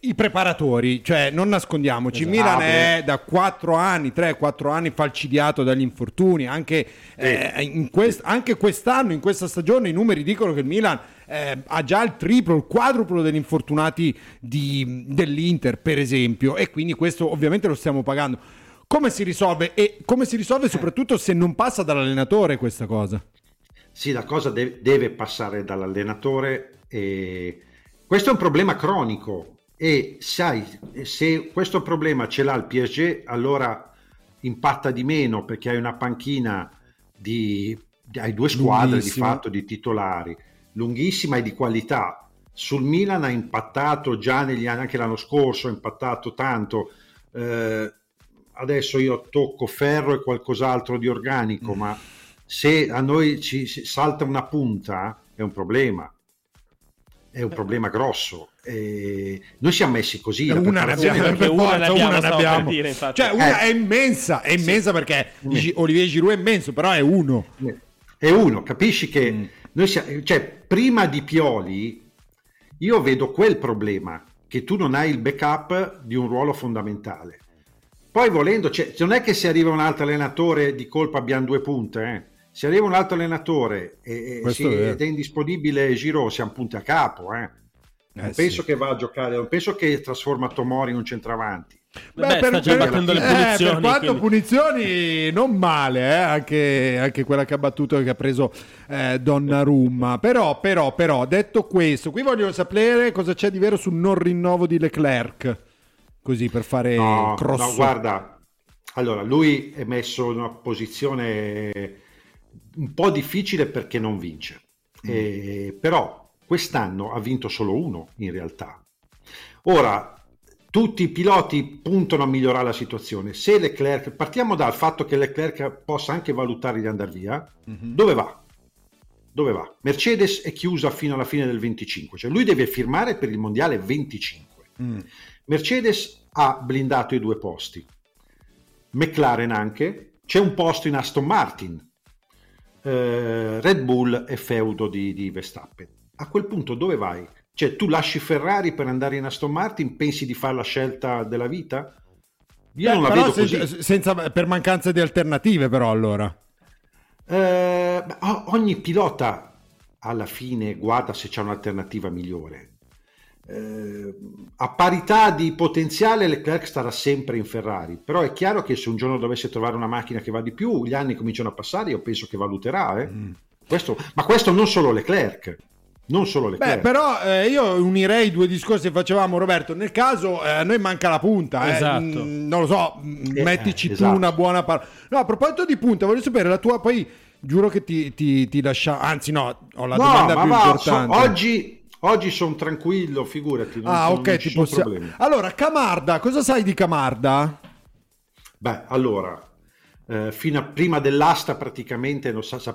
i preparatori, cioè non nascondiamoci, Esatto. Milan è da 4 anni, 3-4 anni falcidiato dagli infortuni, anche, eh, in quest- anche quest'anno, in questa stagione, i numeri dicono che il Milan eh, ha già il triplo, il quadruplo degli infortunati di- dell'Inter, per esempio, e quindi questo ovviamente lo stiamo pagando. Come si risolve? E come si risolve soprattutto se non passa dall'allenatore questa cosa? Sì, la cosa de- deve passare dall'allenatore e questo è un problema cronico e sai, se questo problema ce l'ha il PSG, allora impatta di meno perché hai una panchina di, hai due squadre di fatto di titolari, lunghissima e di qualità. Sul Milan ha impattato già negli anni, anche l'anno scorso ha impattato tanto. Eh, adesso io tocco ferro e qualcos'altro di organico, ma se a noi ci ci salta una punta è un problema, è un problema grosso. E noi siamo messi così. una ne abbiamo, per forza, una dire, infatti. Cioè, una Eh. è immensa, è immensa perché dici, Olivier Giroud è immenso, però è uno. È uno, capisci che noi siamo, cioè, prima di Pioli io vedo quel problema che tu non hai il backup di un ruolo fondamentale. Poi volendo, cioè, non è che se arriva un altro allenatore di colpa abbiamo due punte, eh. se arriva un altro allenatore e, e si- è ed è indisponibile Giro, siamo punti a capo. Eh. Non Eh, penso sì. che va a giocare, non penso che trasforma Tomori in un centravanti. Beh, sta già battendo le eh, punizioni. per quanto quindi- punizioni non male, eh, anche, anche quella che ha battuto e che ha preso eh, Donnarumma. Però, però, però, detto questo, qui voglio sapere cosa c'è di vero sul non rinnovo di Leclerc. Così per fare No, cross. no, guarda, allora lui è messo in una posizione un po' difficile perché non vince, Eh, però quest'anno ha vinto solo uno in realtà. Ora, tutti i piloti puntano a migliorare la situazione. Se Leclerc, partiamo dal fatto che Leclerc possa anche valutare di andare via, dove va? Dove va? Mercedes è chiusa fino alla fine del 25, cioè lui deve firmare per il mondiale 25. Mm. Mercedes ha blindato i due posti, McLaren anche, c'è un posto in Aston Martin, Eh, Red Bull è feudo di, di Verstappen. A quel punto dove vai? Cioè tu lasci Ferrari per andare in Aston Martin, pensi di fare la scelta della vita? Io Beh, non la vedo se- così. senza, per mancanza di alternative, però allora. Eh, ogni pilota alla fine guarda se c'è un'alternativa migliore. Eh, a parità di potenziale Leclerc starà sempre in Ferrari, però è chiaro che se un giorno dovesse trovare una macchina che va di più, gli anni cominciano a passare, io penso che valuterà. eh. Questo- ma questo non solo Leclerc, non solo le Beh, però eh, io unirei i due discorsi che facevamo, Roberto. Nel caso eh, a noi manca la punta, eh. Esatto. Mm, non lo so, mm, Eh, mettici eh, esatto. tu una buona parola. No, a proposito di punta, voglio sapere la tua, poi giuro che ti, ti, ti lascia, anzi no, ho la no, domanda ma più va, importante. so- oggi, oggi sono tranquillo, figurati. Non, ah, ok, non ti ci sono possia- problemi. Allora, Camarda, cosa sai di Camarda? Beh, allora, eh, fino a prima dell'asta praticamente non sa, sa-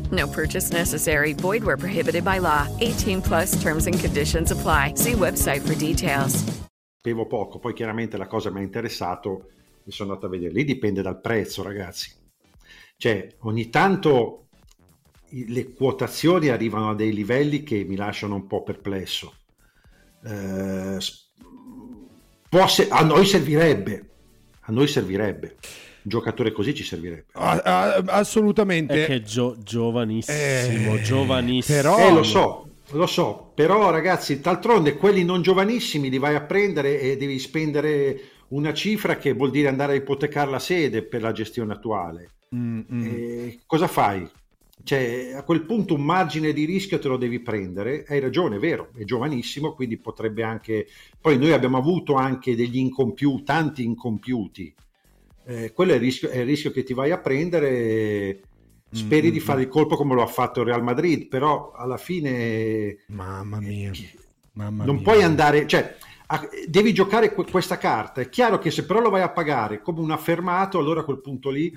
No purchase necessary. Void where prohibited by law. 18 plus terms and conditions apply. See website for details. sapevo poco. Poi chiaramente la cosa mi ha interessato e sono andato a vedere. Lì dipende dal prezzo, ragazzi. Cioè, ogni tanto le quotazioni arrivano a dei livelli che mi lasciano un po' perplesso. Eh, se- a noi servirebbe, a noi servirebbe. Giocatore così ci servirebbe. Ah, ah, assolutamente. È che gio- giovanissimo, giovanissimo. però- Eh, lo so, lo so, però ragazzi, d'altronde quelli non giovanissimi li vai a prendere e devi spendere una cifra che vuol dire andare a ipotecare la sede per la gestione attuale. Mm, mm. E cosa fai? Cioè, a quel punto un margine di rischio te lo devi prendere. Hai ragione, è vero, è giovanissimo, quindi potrebbe anche... Poi noi abbiamo avuto anche degli incompiuti, tanti incompiuti. Eh, quello è il, rischio, è il rischio che ti vai a prendere. Speri Mm, di fare il colpo come lo ha fatto il Real Madrid, però alla fine Mamma mia. Mamma non mia. puoi andare, cioè a- devi giocare que- questa carta. È chiaro che se però lo vai a pagare come un affermato, allora a quel punto lì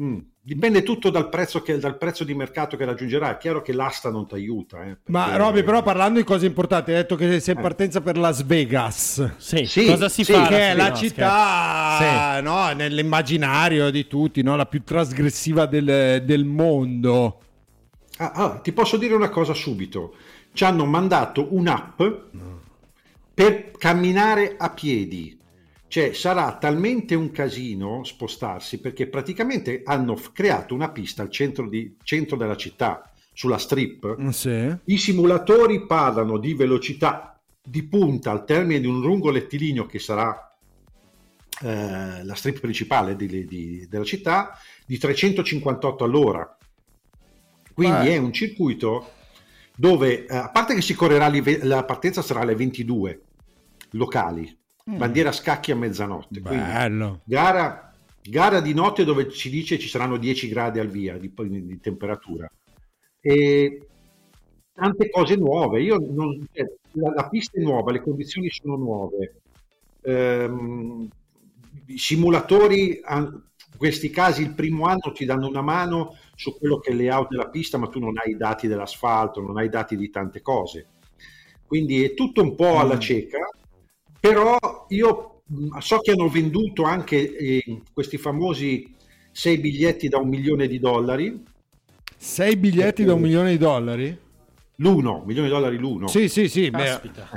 mm, dipende tutto dal prezzo, che, dal prezzo di mercato che raggiungerai. È chiaro che l'asta non ti aiuta. eh, Ma Roby, però parlando di cose importanti, hai detto che sei in partenza per Las Vegas. Sì, Sì, cosa si sì, fa? Che è la No, città no, nell'immaginario di tutti, no? la più trasgressiva del, del mondo. Ah, ah, ti posso dire una cosa subito. Ci hanno mandato un'app per camminare a piedi. Cioè sarà talmente un casino spostarsi perché praticamente hanno f- creato una pista al centro, di- centro della città, sulla strip. Mm, Sì. I simulatori parlano di velocità di punta al termine di un lungo rettilineo che sarà eh, la strip principale di- di- della città di 358 all'ora. Quindi Beh. è un circuito dove, eh, a parte che si correrà, la partenza sarà alle 22 locali, bandiera a scacchi a mezzanotte. Quindi Bello. gara, gara di notte dove ci dice ci saranno 10 gradi al via di, di temperatura. E tante cose nuove. Io non- cioè, la, la pista è nuova, le condizioni sono nuove. Ehm, I simulatori, in questi casi, il primo anno ti danno una mano su quello che è il layout della pista, ma tu non hai i dati dell'asfalto, non hai i dati di tante cose. Quindi è tutto un po' alla cieca, però io mh, so che hanno venduto anche eh, questi famosi sei biglietti da un milione di dollari. Sei biglietti da un milione di dollari? L'uno, milione di dollari l'uno. Sì, sì, sì. beh, Caspita.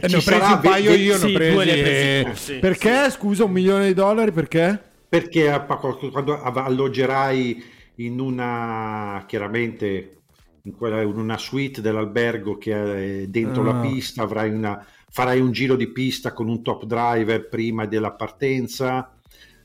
eh, ne Ci ho presi un paio ve- io, ne ho sì, presi, due eh, presi sì, perché? Scusa, un milione di dollari perché? Perché quando alloggerai in una, chiaramente, in, quella, in una suite dell'albergo che è dentro la Ah. pista, avrai una, farai un giro di pista con un top driver prima della partenza,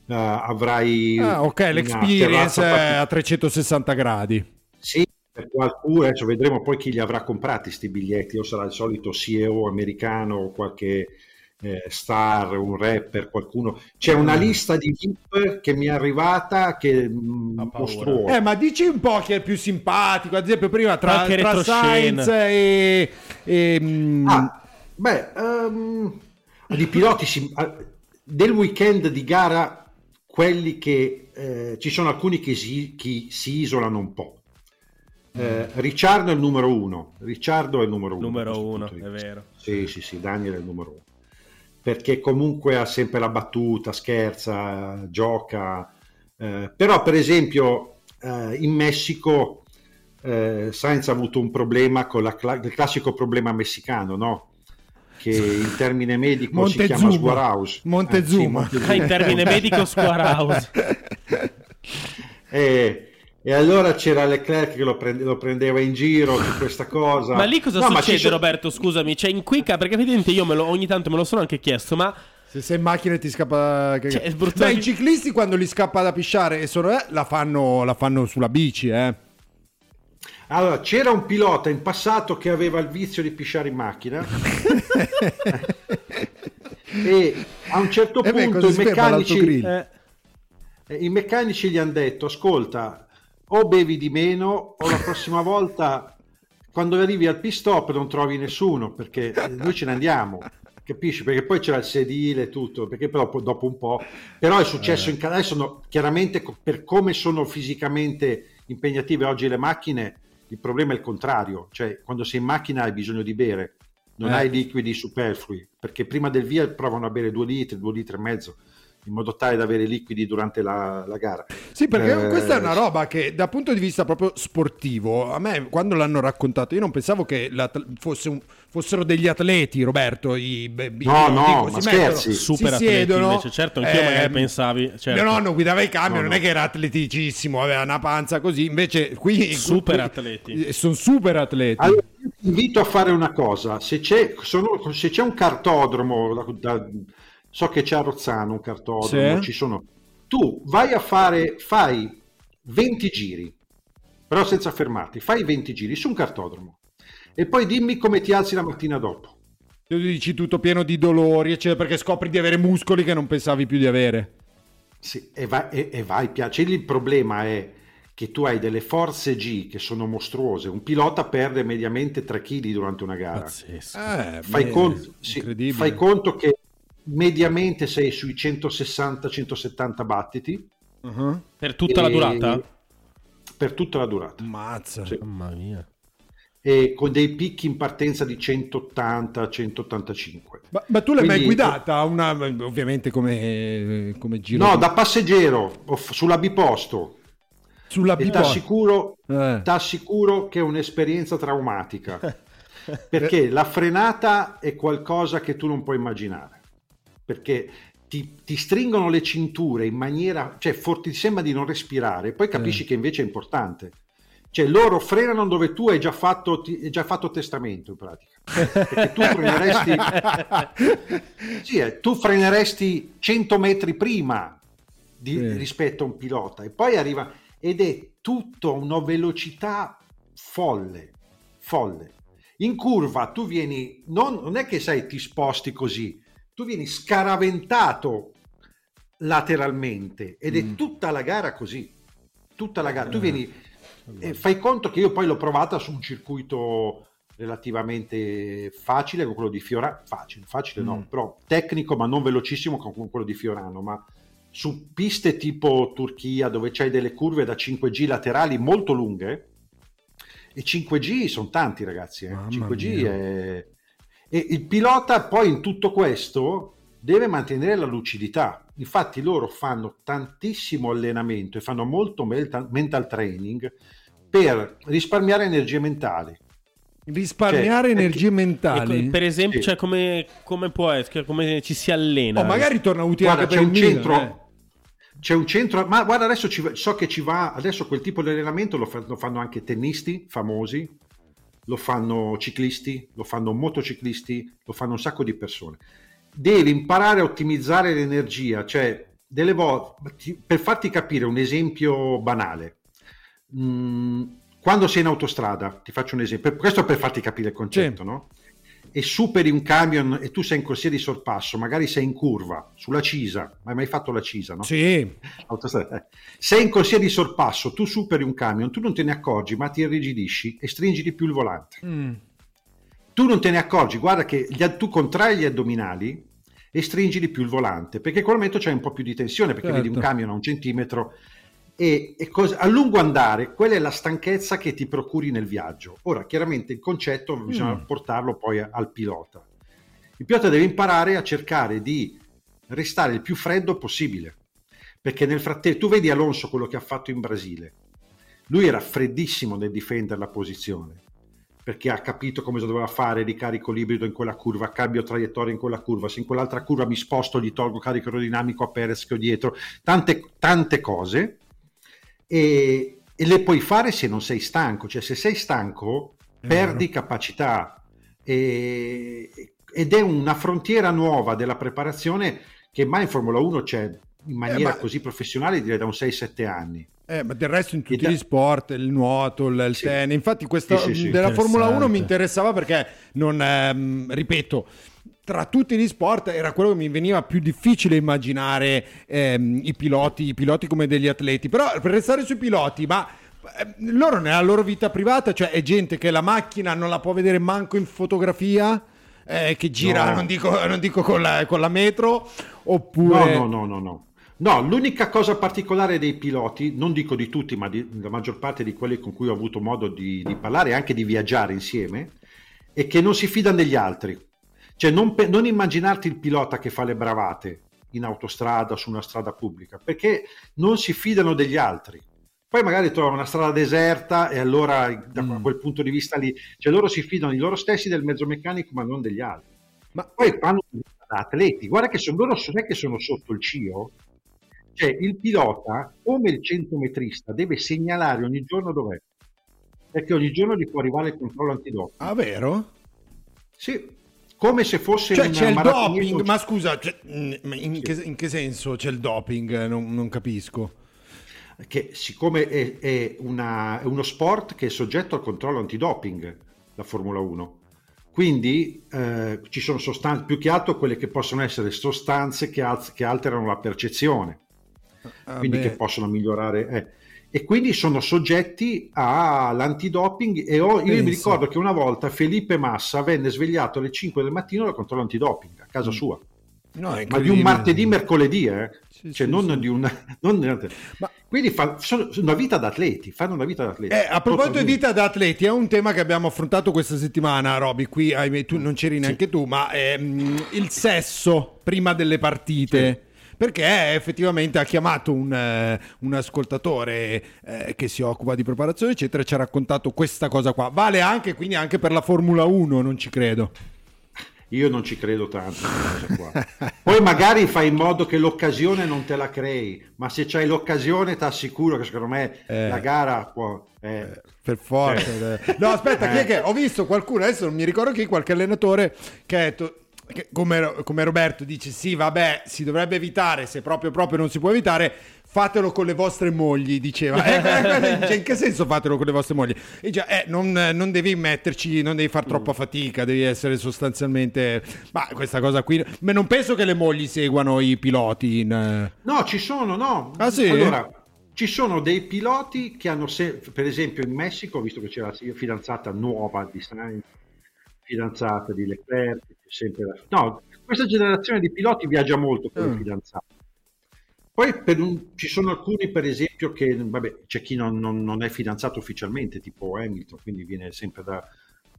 eh, avrai... Ah, ok, l'experience è a 360 gradi. Sì, per qualcuno, adesso vedremo poi chi li avrà comprati sti biglietti, o sarà il solito CEO americano o qualche eh, star, un rapper, qualcuno. C'è una lista di VIP che mi è arrivata che mh, mostruosa. Eh, ma dici un po' chi è il più simpatico, ad esempio prima tra, tra. Sainz e... e, mm, Ah, beh, ehm, di piloti del weekend di gara, quelli che eh, ci sono alcuni che si, chi si isolano un po'. Eh, Ricciardo è il numero uno. Ricciardo è il numero uno. Numero uno, è vero. Sì, sì, sì, Daniel è il numero uno. Perché comunque ha sempre la battuta, scherza, gioca. Eh, però, per esempio, eh, in Messico eh, Sainz ha avuto un problema con la cla- il classico problema messicano, no? Che in termine medico si Montezuma. chiama Squarehouse. Montezuma. Eh, sì, Ah, in termine medico Squarehouse. *laughs* E, e allora c'era Leclerc che lo, prende- lo prendeva in giro su questa cosa. Ma lì cosa No, succede, ci so- Roberto? Scusami, cioè in Quick, perché evidentemente io me lo- ogni tanto me lo sono anche chiesto, ma Se sei in macchina e ti scappa... Che... Cioè, è brutto Beh, i ciclisti quando li scappa da pisciare e sono... eh, la, fanno, la fanno sulla bici, eh. Allora, c'era un pilota in passato che aveva il vizio di pisciare in macchina. *laughs* e a un certo Eh beh, punto così i meccanici, eh, eh, i meccanici gli hanno detto: Ascolta, o bevi di meno, o la prossima volta quando arrivi al pit stop non trovi nessuno perché eh, noi ce ne andiamo. Capisci? Perché poi c'era il sedile e tutto, perché però dopo un po'. Però è successo in Canada. Adesso no, chiaramente per come sono fisicamente impegnative oggi le macchine, il problema è il contrario. Cioè, quando sei in macchina hai bisogno di bere, non Eh. hai liquidi superflui, perché prima del via provano a bere due litri, due litri e mezzo, in modo tale da avere liquidi durante la, la gara. Sì, perché Eh, questa è una roba che dal punto di vista proprio sportivo, a me quando l'hanno raccontato, io non pensavo che fosse un- fossero degli atleti, Roberto. I, i- No, no, dico, ma si scherzi. mettono, super si atleti siedono, invece. Certo, anch'io ehm, magari pensavi. Certo. Mio nonno guidava i camion, No, non no. è che era atleticissimo, aveva una panza così. Invece qui Super *laughs* qui- atleti. Sono super atleti. Allora, io ti invito a fare una cosa, se c'è, sono- se c'è un cartodromo, da- da- so che c'è a Rozzano un cartodromo, Sì. ci sono, tu vai a fare, fai 20 giri, però senza fermarti, fai 20 giri su un cartodromo e poi dimmi come ti alzi la mattina dopo. Tu dici tutto pieno di dolori, eccetera, perché scopri di avere muscoli che non pensavi più di avere. Sì, e vai, e, e vai piace. Il problema è che tu hai delle forze G che sono mostruose. Un pilota perde mediamente 3 kg durante una gara. Pazzesco. Eh, Fai, beh, conto, sì, fai conto che mediamente sei sui 160-170 battiti Uh-huh. Per tutta la E- durata? per tutta la durata Mazza. Sì. Mamma mia. e con dei picchi in partenza di 180-185 Ma, ma tu l'hai mai Quindi- guidata? Una, ovviamente come, come giro. no di- da passeggero off- sulla biposto sulla e ti biposta. assicuro, Eh. t'assicuro che è un'esperienza traumatica *laughs* perché la frenata è qualcosa che tu non puoi immaginare perché ti, ti stringono le cinture in maniera cioè for- ti sembra di non respirare poi capisci Eh. che invece è importante cioè loro frenano dove tu hai già fatto, ti- hai già fatto testamento in pratica perché tu freneresti *laughs* sì, eh, tu freneresti 100 metri prima di- Sì. rispetto a un pilota e poi arriva ed è tutto a una velocità folle folle in curva tu vieni non, non è che sai ti sposti così tu vieni scaraventato lateralmente ed è tutta la gara così. Tutta la gara. Tu vieni e fai conto che io poi l'ho provata su un circuito relativamente facile con quello di Fiorano facile, facile no, però tecnico ma non velocissimo con quello di Fiorano ma su piste tipo Turchia dove c'hai delle curve da 5G laterali molto lunghe e 5G sono tanti ragazzi eh. Mamma 5G mia. è... e il pilota poi in tutto questo deve mantenere la lucidità infatti loro fanno tantissimo allenamento e fanno molto mental, training per risparmiare energie mentali Risparmiare Cioè, energie co- mentali. per esempio, Sì. cioè, come, come può essere? Come ci si allena? Oh, magari torna utile Guarda, anche c'è per un il Milan, centro eh. c'è un centro ma guarda adesso ci so che ci va adesso quel tipo di allenamento lo, fa- lo fanno anche tennisti famosi lo fanno ciclisti lo fanno motociclisti lo fanno un sacco di persone devi imparare a ottimizzare l'energia cioè delle volte per farti capire un esempio banale Mm, quando sei in autostrada ti faccio un esempio questo per farti capire il concetto Sì. no? E superi un camion e tu sei in corsia di sorpasso, magari sei in curva sulla Cisa, hai mai fatto la Cisa, no? Sì. *laughs* Sei in corsia di sorpasso, tu superi un camion, tu non te ne accorgi, ma ti irrigidisci e stringi di più il volante. Mm. Tu non te ne accorgi, guarda che gli tu contrai gli addominali e stringi di più il volante, perché in quel momento c'è un po' più di tensione, perché Certo. vedi un camion a un centimetro e, e cos- a lungo andare quella è la stanchezza che ti procuri nel viaggio. Ora, chiaramente il concetto bisogna Mm. portarlo poi a- al pilota. Il pilota deve imparare a cercare di restare il più freddo possibile, perché nel frattempo tu vedi Alonso quello che ha fatto in Brasile. Lui era freddissimo nel difendere la posizione, perché ha capito come doveva fare ricarico librido in quella curva, cambio traiettoria in quella curva, se in quell'altra curva mi sposto gli tolgo carico aerodinamico a Perez che ho dietro, tante, tante cose e, e le puoi fare se non sei stanco, cioè se sei stanco perdi capacità e, ed è una frontiera nuova della preparazione che mai in Formula 1 c'è in maniera ma- così professionale direi da un 6-7 anni. Eh, ma del resto in tutti da- gli sport, il nuoto, il, il tennis. Infatti, questa Sì, sì, sì. della Formula 1 mi interessava perché non ehm, ripeto. Tra tutti gli sport era quello che mi veniva più difficile immaginare ehm, i piloti, i piloti come degli atleti. Però per restare sui piloti, ma eh, loro nella loro vita privata, cioè è gente che la macchina non la può vedere manco in fotografia, eh, che gira, No. non dico, non dico con, la, con la metro, oppure... No, no, no, no, no. No, l'unica cosa particolare dei piloti, non dico di tutti, ma di, la maggior parte di quelli con cui ho avuto modo di, di parlare e anche di viaggiare insieme, è che non si fidano degli altri. Cioè, non, non immaginarti il pilota che fa le bravate in autostrada, su una strada pubblica, perché non si fidano degli altri. Poi magari trovano una strada deserta e allora da Mm. quel punto di vista lì, cioè loro si fidano di loro stessi del mezzo meccanico, ma non degli altri. Ma poi fanno da atleti, guarda che sono, loro non è che sono sotto il CIO, cioè il pilota, come il centometrista, deve segnalare ogni giorno dov'è, perché ogni giorno gli può arrivare il controllo antidoping. Ah, vero? Sì, come se fosse Cioè c'è il doping, ma scusa, cioè, in, che, in che senso c'è il doping? Non, non capisco. che siccome è, è una- è uno sport che è soggetto al controllo antidoping, la Formula 1, quindi eh, ci sono sostanze, più che altro quelle che possono essere sostanze che, al- che alterano la percezione, Ah, quindi beh. che possono migliorare. eh. E quindi sono soggetti all'antidoping e ho- io mi ricordo che una volta Felipe Massa venne svegliato alle 5 del mattino dal controllo antidoping a casa sua. Mm. No, è Ma di un martedì, mercoledì, eh? Sì, cioè sì, non sì. di una... *laughs* non- Quindi fa- sono una vita da atleti, fanno una vita da atleti. Eh, a proposito di vita da atleti, è un tema che abbiamo affrontato questa settimana, Roby. Qui, ahimè, tu non c'eri neanche tu, ma ehm, il sesso prima delle partite. Perché effettivamente ha chiamato un, eh, un ascoltatore eh, che si occupa di preparazione, eccetera, e ci ha raccontato questa cosa qua. Vale anche, quindi anche per la Formula 1, non ci credo. Io non ci credo tanto. Poi magari fai in modo che l'occasione non te la crei, ma se c'hai l'occasione ti assicuro che secondo me Eh. la gara può... eh, Per forza. eh. No, aspetta, chi è che ho visto qualcuno, adesso non mi ricordo chi, qualche allenatore che ha detto che come, come Roberto dice sì, vabbè, si dovrebbe evitare, se proprio proprio non si può evitare, fatelo con le vostre mogli, diceva. *laughs* Eh, eh, dice, in che senso fatelo con le vostre mogli? E già, eh, non, non devi metterci, non devi far troppa fatica, devi essere sostanzialmente... Ma questa cosa qui... Ma non penso che le mogli seguano i piloti in... eh, No, ci sono, no. Ah, sì? Allora, ci sono dei piloti che hanno, se- per esempio in Messico, visto che c'è la fidanzata nuova di Sainz, fidanzata di Leclerc, sempre la- No, questa generazione di piloti viaggia molto con Mm. fidanzate. Poi per un- ci sono alcuni, per esempio, che vabbè, c'è chi non, non- non è fidanzato ufficialmente, tipo Hamilton, quindi viene sempre da,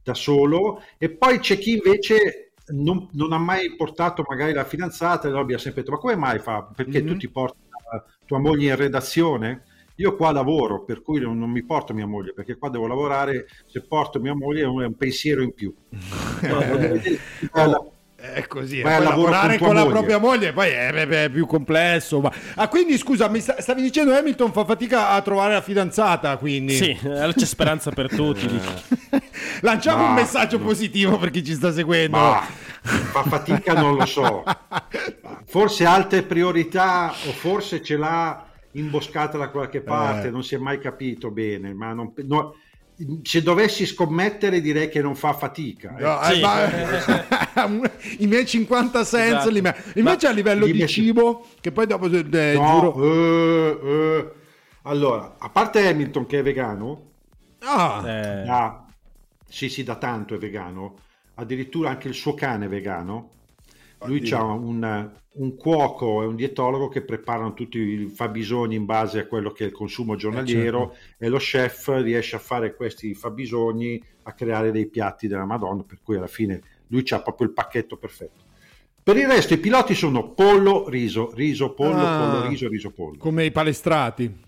da solo, e poi c'è chi invece non, non ha mai portato magari la fidanzata, e allora abbia sempre detto, ma come mai fa? Perché tu ti porti la tua moglie in redazione? Io qua lavoro, per cui non, non mi porto mia moglie, perché qua devo lavorare, se porto mia moglie è un, è un pensiero in più. *laughs* Oh, è così, Vai lavorare con con, la moglie. propria moglie poi è, è- è più complesso. ma- Ah, quindi scusa, mi sta- stavi dicendo Hamilton fa fatica a trovare la fidanzata, quindi Sì, eh, c'è speranza per tutti. dici. *laughs* lanciamo Ma- un messaggio positivo per chi ci sta seguendo. Ma fa fatica, non lo so. *laughs* Forse ha altre priorità o forse ce l'ha imboscata da qualche parte, Eh. non si è mai capito bene. Ma non- no, se dovessi scommettere direi che non fa fatica. eh. No, eh, ma- *laughs* I miei 50 cents Esatto. li me- invece Ma- a livello li di cibo, che poi dopo eh, No, giuro. eh, eh. Allora, a parte Hamilton che è vegano, Ah, Eh, da- sì, sì, da tanto è vegano, addirittura anche il suo cane è vegano. Lui ha un, un cuoco e un dietologo che preparano tutti i fabbisogni in base a quello che è il consumo giornaliero e lo chef riesce a fare questi fabbisogni, a creare dei piatti della Madonna, per cui alla fine lui ha proprio il pacchetto perfetto. Per il resto i piloti sono pollo, riso, riso, pollo, Ah. pollo, riso, riso, pollo. come i palestrati.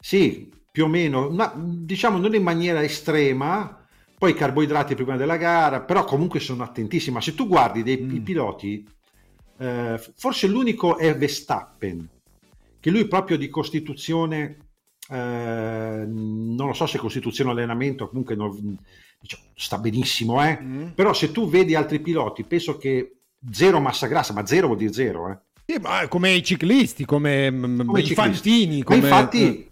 Sì, più o meno, ma diciamo non in maniera estrema, poi i carboidrati prima della gara, però comunque sono attentissimi. Ma se tu guardi dei Mm. piloti, eh, forse l'unico è Verstappen, che lui proprio di costituzione, eh, non lo so se costituzione o allenamento, comunque non- diciamo, sta benissimo, eh? Mm. però se tu vedi altri piloti, penso che zero massa grassa, ma zero vuol dire zero, eh? Sì, ma come i ciclisti, come, mm, come i ciclisti. fantini. Ma Come... infatti,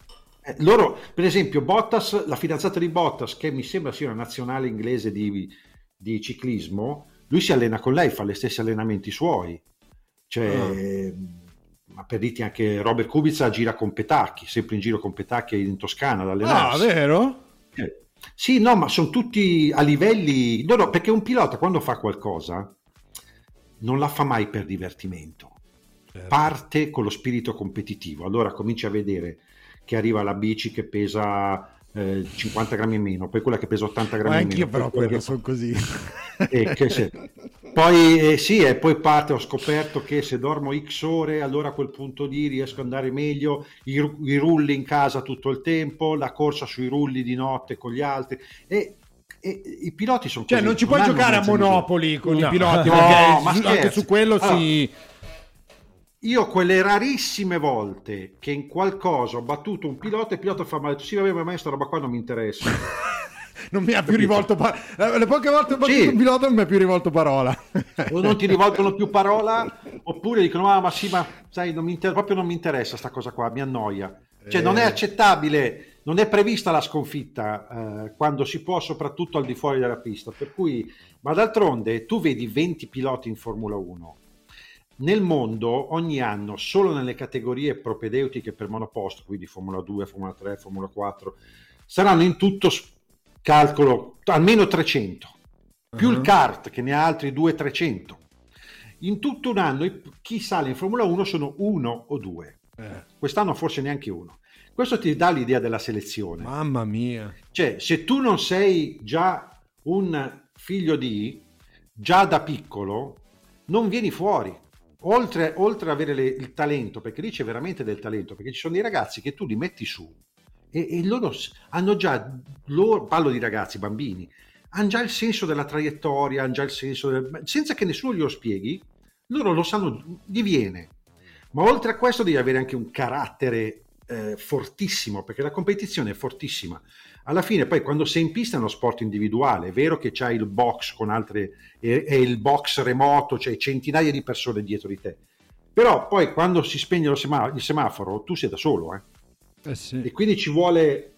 eh, loro, per esempio, Bottas, la fidanzata di Bottas, che mi sembra sia una nazionale inglese di, di ciclismo, lui si allena con lei, fa gli stessi allenamenti suoi. Cioè, ma per dirti anche Robert Kubica gira con Petacchi, sempre in giro con Petacchi in Toscana ad Ah, allenarsi. vero? Eh, Sì, no, ma sono tutti a livelli... No, no, perché un pilota quando fa qualcosa non la fa mai per divertimento. Certo. Parte con lo spirito competitivo. Allora comincia a vedere che arriva la bici che pesa eh, 50 grammi in meno, poi quella che pesa 80 grammi in meno. anch'io però quella quello che- sono così. e che se- Poi eh, sì, e poi parte, ho scoperto che se dormo X ore, allora a quel punto lì riesco ad andare meglio, i, ru- i rulli in casa tutto il tempo, la corsa sui rulli di notte con gli altri. E, e i piloti sono Cioè, così, non ci puoi hanno giocare a. Monopoli con No. i piloti, No, perché ma su- anche su quello Allora, si... Io quelle rarissime volte che in qualcosa ho battuto un pilota e il pilota fa male, sì vabbè ma a me sta roba qua non mi interessa. *laughs* Non mi ha più rivolto parola. Le poche volte che ho battuto Sì. un pilota non mi ha più rivolto parola. *laughs* o non ti rivolgono più parola oppure dicono ah ma sì ma sai non inter- proprio non mi interessa sta cosa qua mi annoia cioè non è Eh. accettabile non è prevista la sconfitta eh, quando si può soprattutto al di fuori della pista per cui ma d'altronde tu vedi 20 piloti in Formula 1 nel mondo ogni anno solo nelle categorie propedeutiche per monoposto quindi Formula 2 Formula 3 Formula 4 saranno in tutto calcolo almeno 300 più il Mhm. kart che ne ha altri 200-300. In tutto un anno chi sale in Formula 1 sono uno o due, Eh, quest'anno forse neanche uno. Questo ti dà l'idea della selezione. mamma mia. Cioè, se tu non sei già un figlio di, già da piccolo, non vieni fuori. Oltre, oltre ad avere le- il talento, perché lì c'è veramente del talento, perché ci sono dei ragazzi che tu li metti su e, e loro hanno già, loro, parlo di ragazzi, bambini, hanno già il senso della traiettoria, hanno già il senso, del- senza che nessuno glielo spieghi, loro lo sanno, gli viene. Ma oltre a questo devi avere anche un carattere eh, fortissimo, perché la competizione è fortissima. Alla fine, poi, quando sei in pista è uno sport individuale. È vero che c'hai il box con altre e, e il box remoto, c'hai centinaia di persone dietro di te. Però poi quando si spegne lo sema- il semaforo, tu sei da solo, eh. Eh sì. E quindi ci vuole,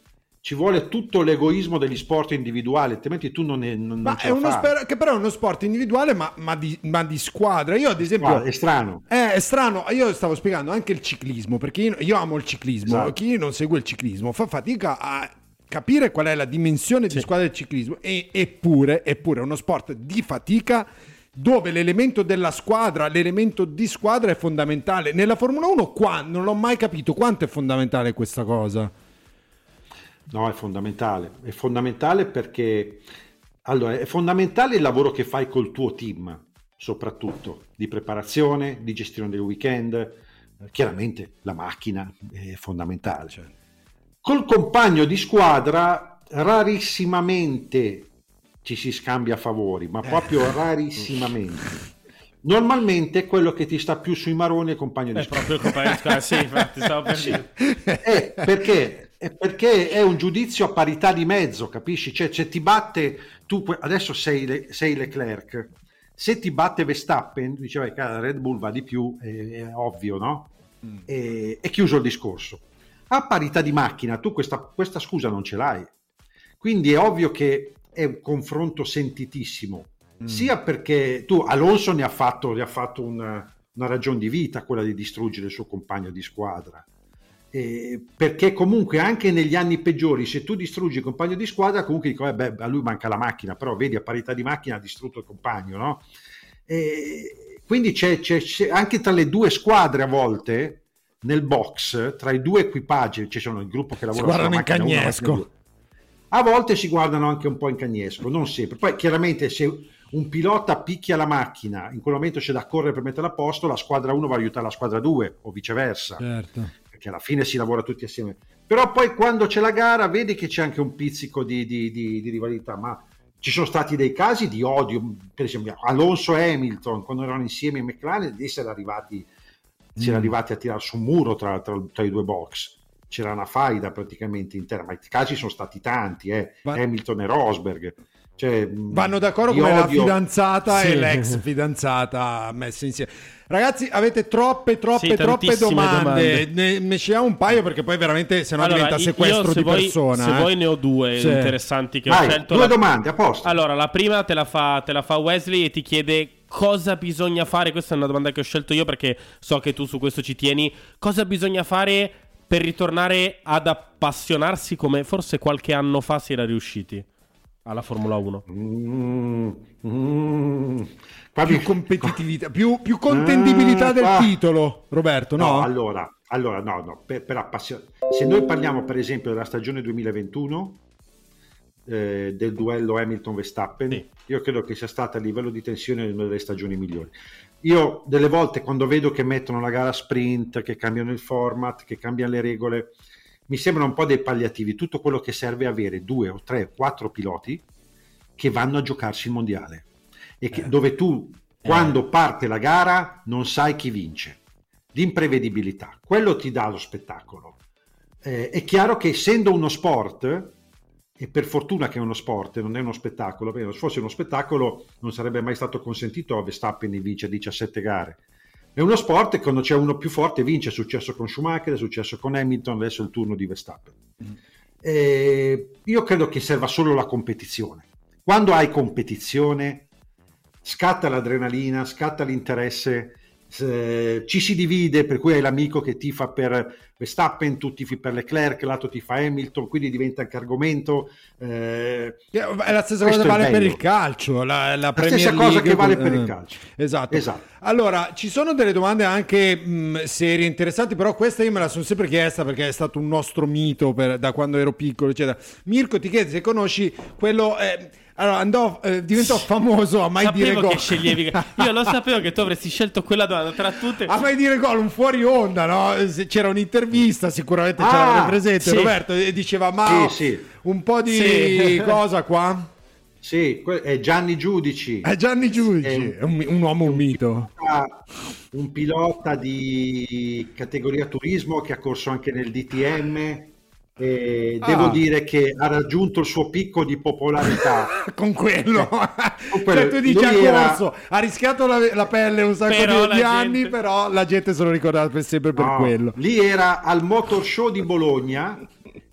ci vuole tutto l'egoismo degli sport individuali, altrimenti tu non, ne, non, Ma non ce è uno sper- che però è uno sport individuale, ma, ma di, ma di squadra. Io, ad esempio, Guarda, è strano. Eh, è strano, io stavo spiegando anche il ciclismo, perché io, io amo il ciclismo, Esatto. chi non segue il ciclismo fa fatica a capire qual è la dimensione di squadra del ciclismo, e, eppure, eppure è uno sport di fatica dove l'elemento della squadra, l'elemento di squadra è fondamentale. Nella Formula 1 qua non l'ho mai capito quanto è fondamentale questa cosa. No, è fondamentale. È fondamentale perché allora, è fondamentale il lavoro che fai col tuo team, soprattutto di preparazione, di gestione del weekend. Eh, Chiaramente la macchina è fondamentale. Col compagno di squadra rarissimamente ci si scambia favori, ma proprio rarissimamente. Normalmente quello che ti sta più sui maroni è il compagno di È squadra. proprio il compagno di squadra, sì, infatti, stavo per dire. Eh, perché? È perché è un giudizio a parità di mezzo, capisci? Cioè, se ti batte tu, adesso sei, le- sei Leclerc, se ti batte Verstappen, diceva che Red Bull va di più, è, è ovvio, no? E, è chiuso il discorso. A parità di macchina, tu questa, questa scusa non ce l'hai. Quindi è ovvio che è un confronto sentitissimo, sia perché tu, Alonso ne ha fatto, ne ha fatto una, una ragione di vita, quella di distruggere il suo compagno di squadra. Eh, perché comunque anche negli anni peggiori se tu distruggi il compagno di squadra comunque dico eh beh, a lui manca la macchina però vedi a parità di macchina ha distrutto il compagno no? E quindi c'è, c'è- c'è- anche tra le due squadre a volte nel box tra i due equipaggi ci sono il gruppo che lavora guardano sulla in uno, cagnesco. a volte si guardano anche un po' in cagnesco non sempre poi chiaramente se un pilota picchia la macchina in quel momento c'è da correre per metterla a posto la squadra 1 va a aiutare la squadra 2 o viceversa Certo. Perché alla fine si lavora tutti assieme. Però poi quando c'è la gara vedi che c'è anche un pizzico di, di- di- di rivalità, ma ci sono stati dei casi di odio, per esempio Alonso e Hamilton quando erano insieme in McLaren di essere arrivati, si era Mm. arrivati a tirare su un muro tra, tra- tra i due box. C'era una faida praticamente intera, ma i casi sono stati tanti, eh. Ma- Hamilton e Rosberg. Cioè, mh, Vanno d'accordo come la odio- fidanzata e Sì. l'ex *laughs* fidanzata messe insieme. Ragazzi, avete troppe, troppe, Sì, troppe domande. domande. Ne, ne scegliamo un paio perché poi veramente se no Allora, diventa sequestro io se di vuoi- persona. Se eh. vuoi ne ho due Sì. interessanti che Vai, ho scelto. due La- domande, a posto. Allora, la prima te la, fa, te la fa Wesley e ti chiede cosa bisogna fare. Questa è una domanda che ho scelto io perché so che tu su questo ci tieni. Cosa bisogna fare per ritornare ad appassionarsi come forse qualche anno fa si era riusciti alla Formula 1? Mm, mm. Più competitività, più, più contendibilità Ah, del qua- titolo, Roberto, no? No, allora, allora no, no, per, per appassion- Se noi parliamo per esempio della stagione 2021, eh, del duello Hamilton-Verstappen, io credo che sia stata a livello di tensione una delle stagioni migliori. Io delle volte quando vedo che mettono la gara sprint, che cambiano il format, che cambiano le regole, mi sembrano un po' dei palliativi. Tutto quello che serve è avere due o tre o quattro piloti che vanno a giocarsi il mondiale e che- dove tu quando parte la gara non sai chi vince. L'imprevedibilità, quello ti dà lo spettacolo. Eh, è chiaro che essendo uno sport, e per fortuna che è uno sport non è uno spettacolo, perché se fosse uno spettacolo non sarebbe mai stato consentito a Verstappen di vincere 17 gare. È uno sport e quando c'è uno più forte vince, è successo con Schumacher, è successo con Hamilton, adesso è il turno di Verstappen. Eh, io credo che serva solo la competizione. Quando hai competizione, scatta l'adrenalina, scatta l'interesse, eh, ci si divide, per cui hai l'amico che tifa per Verstappen, tu tifi per Leclerc, l'altro tifa Hamilton, quindi diventa anche argomento. eh, È la stessa cosa è vale per il calcio, la, la La stessa cosa League, che vale per eh, il calcio. Esatto. Esatto. Allora, ci sono delle domande anche mh, serie, interessanti, però questa io me la sono sempre chiesta perché è stato un nostro mito per- da quando ero piccolo, eccetera. Mirko ti chiede se conosci quello... eh, allora, andò, eh, diventò famoso a mai dire Sapevo gol. che sceglievi. *laughs* Io lo sapevo che tu avresti scelto quella domanda tra tutte. A mai dire gol, un fuori onda, no? Se C'era un'intervista, sicuramente ce Ah, l'avete presente, sì. Roberto, e diceva, ma Sì, sì. un po' di Sì. *laughs* cosa qua? Sì, è Gianni Giudici. È Gianni Giudici, È è un, un uomo, un mito. pilota- un pilota di categoria turismo che ha corso anche nel DTM. E Ah. Devo dire che ha raggiunto il suo picco di popolarità. *laughs* Con quello, Con Cioè, tu dici era- corso, ha rischiato la, la pelle un sacco Però di, di gente- anni, però la gente se lo ricorda per sempre per No, quello. Lì era al Motor Show di Bologna.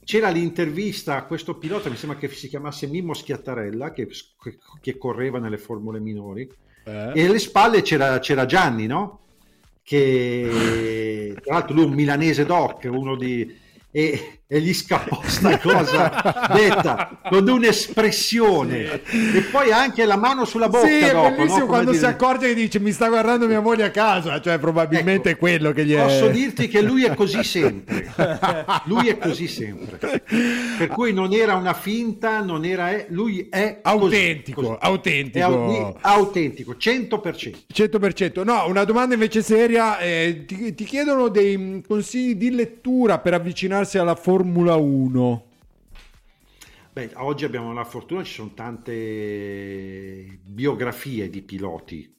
C'era l'intervista a questo pilota, mi sembra che si chiamasse Mimmo Schiattarella, che, che- che correva nelle formule minori. Eh. E alle spalle c'era, c'era Gianni, no? Che tra l'altro lui è un milanese doc, uno di. E, e gli scappò sta *laughs* cosa detta con un'espressione e poi anche la mano sulla bocca sì, è dopo, bellissimo no? Quando si dire- accorge che dice mi sta guardando mia moglie a casa, cioè probabilmente è quello che gli è... Posso dirti che lui è così sempre. *laughs* Lui è così sempre. Per cui non era una finta, non era lui è Autentico, così, così. autentico. È au- autentico, 100%. 100%. No, una domanda invece seria. eh, ti, ti chiedono dei consigli di lettura per avvicinarsi alla Formula 1. Beh, oggi abbiamo la fortuna, ci sono tante biografie di piloti.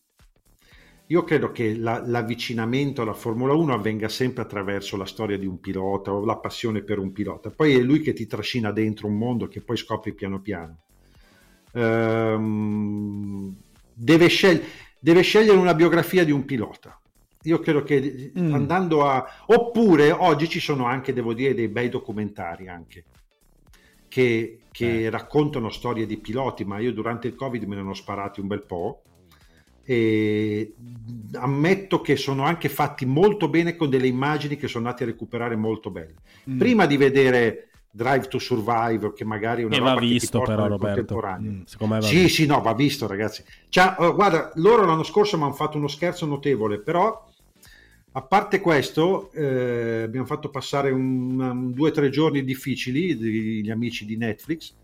Io credo che la- l'avvicinamento alla Formula 1 avvenga sempre attraverso la storia di un pilota o la passione per un pilota. Poi è lui che ti trascina dentro un mondo che poi scopri piano piano. Ehm, deve, scel- deve scegliere una biografia di un pilota. Io credo che Mm. andando a... Oppure oggi ci sono anche, devo dire, dei bei documentari anche che, che raccontano storie di piloti, ma io durante il Covid me ne hanno sparati un bel po'. E ammetto che sono anche fatti molto bene con delle immagini che sono andate a recuperare molto belle. Mm. Prima di vedere Drive to Survive, che magari è una Che roba va visto però, Roberto. Mm, va Sì, visto. sì, no, va visto, ragazzi. Cioè, eh, guarda, loro l'anno scorso mi hanno fatto uno scherzo notevole, però a parte questo, eh, abbiamo fatto passare un, un- due o tre giorni difficili di- gli amici di Netflix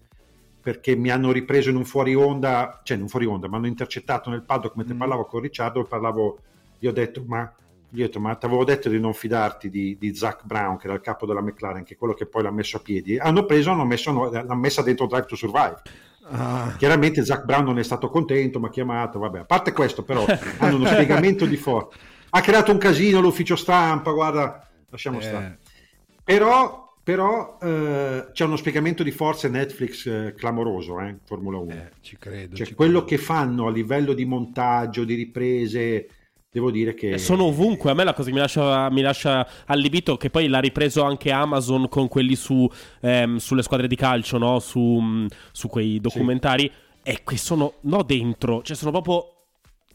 perché mi hanno ripreso in un fuori onda, cioè in un fuori onda, mi hanno intercettato nel paddock mentre parlavo con Ricciardo e parlavo, gli ho detto, ma gli ho detto, ma ti avevo detto di non fidarti di, di Zach Brown, che era il capo della McLaren, che è quello che poi l'ha messo a piedi. Hanno preso, hanno messo, l'hanno messa dentro Drive to Survive. Ah. Chiaramente Zach Brown non è stato contento, mi ha chiamato, vabbè, a parte questo però *laughs* hanno uno spiegamento di forza. Ha creato un casino l'ufficio stampa, guarda, lasciamo Eh. stare. Però, però eh, c'è uno spiegamento di forza Netflix eh, clamoroso, eh, Formula 1. ci credo. Cioè, ci quello che fanno a livello di montaggio, di riprese, devo dire che... Eh, Sono ovunque. A me la cosa che mi lascia, mi lascia allibito, che poi l'ha ripreso anche Amazon con quelli su, ehm, sulle squadre di calcio, no? su, mh, su quei documentari, è che sono no dentro, cioè sono proprio Eh,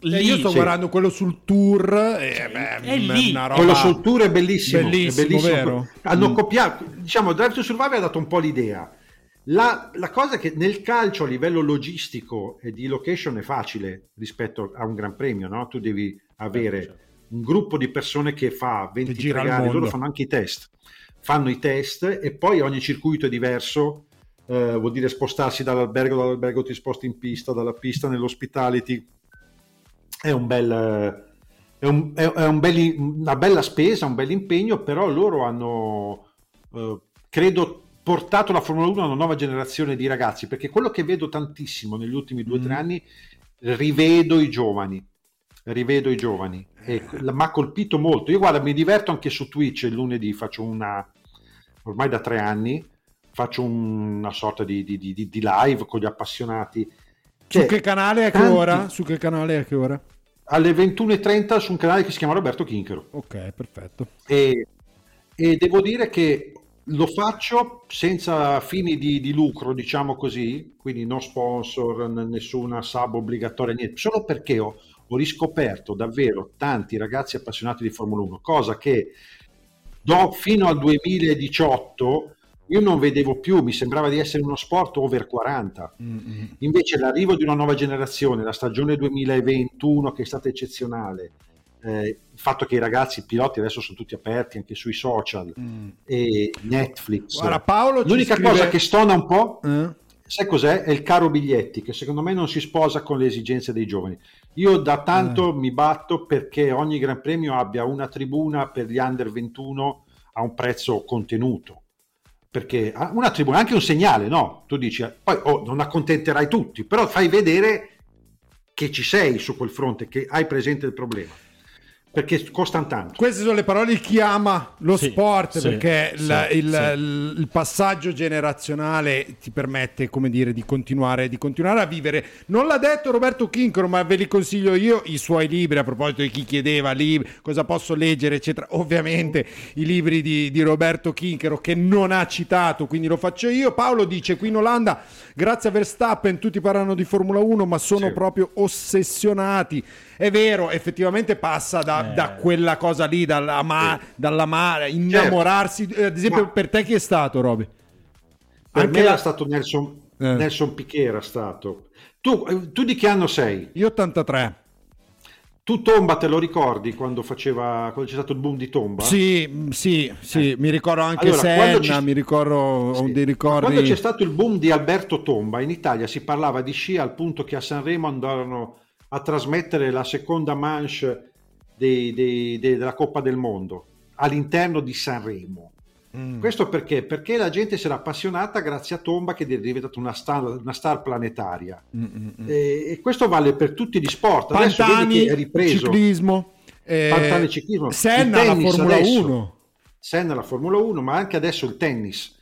lì. io sto Sì. guardando quello sul tour. E, beh, è lì. una roba- Quello sul tour è bellissimo, Bellissimo, è bellissimo. vero? Hanno Mm. copiato, diciamo, Drive to Survive ha dato un po' l'idea. La, la cosa è che nel calcio a livello logistico e di location è facile rispetto a un gran premio, no? Tu devi avere un gruppo di persone che fa 23 gira il gare, loro fanno anche i test. Fanno i test e poi ogni circuito è diverso, eh, vuol dire spostarsi dall'albergo, dall'albergo ti sposti in pista, dalla pista nell'hospitality. È un bel... È, un- è- un bel- una bella spesa, un bel impegno, però loro hanno, eh, credo, portato la Formula 1 a una nuova generazione di ragazzi, perché quello che vedo tantissimo negli ultimi due o tre anni, rivedo i giovani, rivedo i giovani, e mi ha colpito molto. Io guarda, mi diverto anche su Twitch il lunedì, faccio una, ormai da tre anni, faccio una sorta di- di- di- di live con gli appassionati. Su Cioè, che canale a che tanti- ora? Su che canale a che ora? Alle 21.30 su un canale che si chiama Roberto Kinchero. Ok, perfetto. E, e devo dire che lo faccio senza fini di, di lucro, diciamo così, quindi no sponsor, nessuna sub obbligatoria, niente, solo perché ho, ho riscoperto davvero tanti ragazzi appassionati di Formula 1, cosa che do- fino al 2018 io non vedevo più, mi sembrava di essere uno sport over 40. Invece l'arrivo di una nuova generazione, la stagione 2021 che è stata eccezionale, eh, il fatto che i ragazzi, i piloti adesso sono tutti aperti anche sui social e Netflix. Guarda, Paolo L'unica scrive- cosa che stona un po', Eh? sai cos'è? È il caro biglietti, che secondo me non si sposa con le esigenze dei giovani. Io da tanto mi batto perché ogni Gran Premio abbia una tribuna per gli under 21 a un prezzo contenuto. Perché ah, una tribuna, anche un segnale, no? Tu dici, eh, poi oh, non accontenterai tutti, però fai vedere che ci sei su quel fronte, che hai presente il problema. Perché costano tanto. Queste sono le parole di chi ama lo Sì, sport sì, perché sì, il, il- sì. il- il passaggio generazionale ti permette, come dire, di continuare, di continuare a vivere. Non l'ha detto Roberto Kinkro, ma ve li consiglio io i suoi libri a proposito di chi chiedeva libri, cosa posso leggere, eccetera. Ovviamente i libri di, di Roberto Kinkero che non ha citato, quindi lo faccio io. Paolo dice qui in Olanda, grazie a Verstappen tutti parlano di Formula 1, ma sono proprio ossessionati. È vero, effettivamente passa da, da quella cosa lì, dall'ama- dall'amare, innamorarsi. Eh, Ad esempio, Ma- per te chi è stato, Roby? Per Anche me la- era stato Nelson, Eh. Nelson Piquet era stato. Tu, eh, tu di che anno sei? Io 83. Tu Tomba te lo ricordi quando faceva quando c'è stato il boom di Tomba? Sì, mm, sì, sì, mi ricordo anche Allora, Senna, ci- mi ricordo ho dei ricordi. Quando c'è stato il boom di Alberto Tomba, in Italia si parlava di sci al punto che a Sanremo andarono a trasmettere la seconda manche dei- dei- dei- della Coppa del Mondo all'interno di Sanremo. Mm. Questo perché? Perché la gente si era appassionata grazie a Tomba che è diventata una star, una star planetaria. Mm, mm, mm. E, e questo vale per tutti gli sport. Adesso Pantani, è ripreso. ciclismo, eh, Pantani, ciclismo. Senna, la Formula adesso. 1. Senna la Formula 1, ma anche adesso il tennis.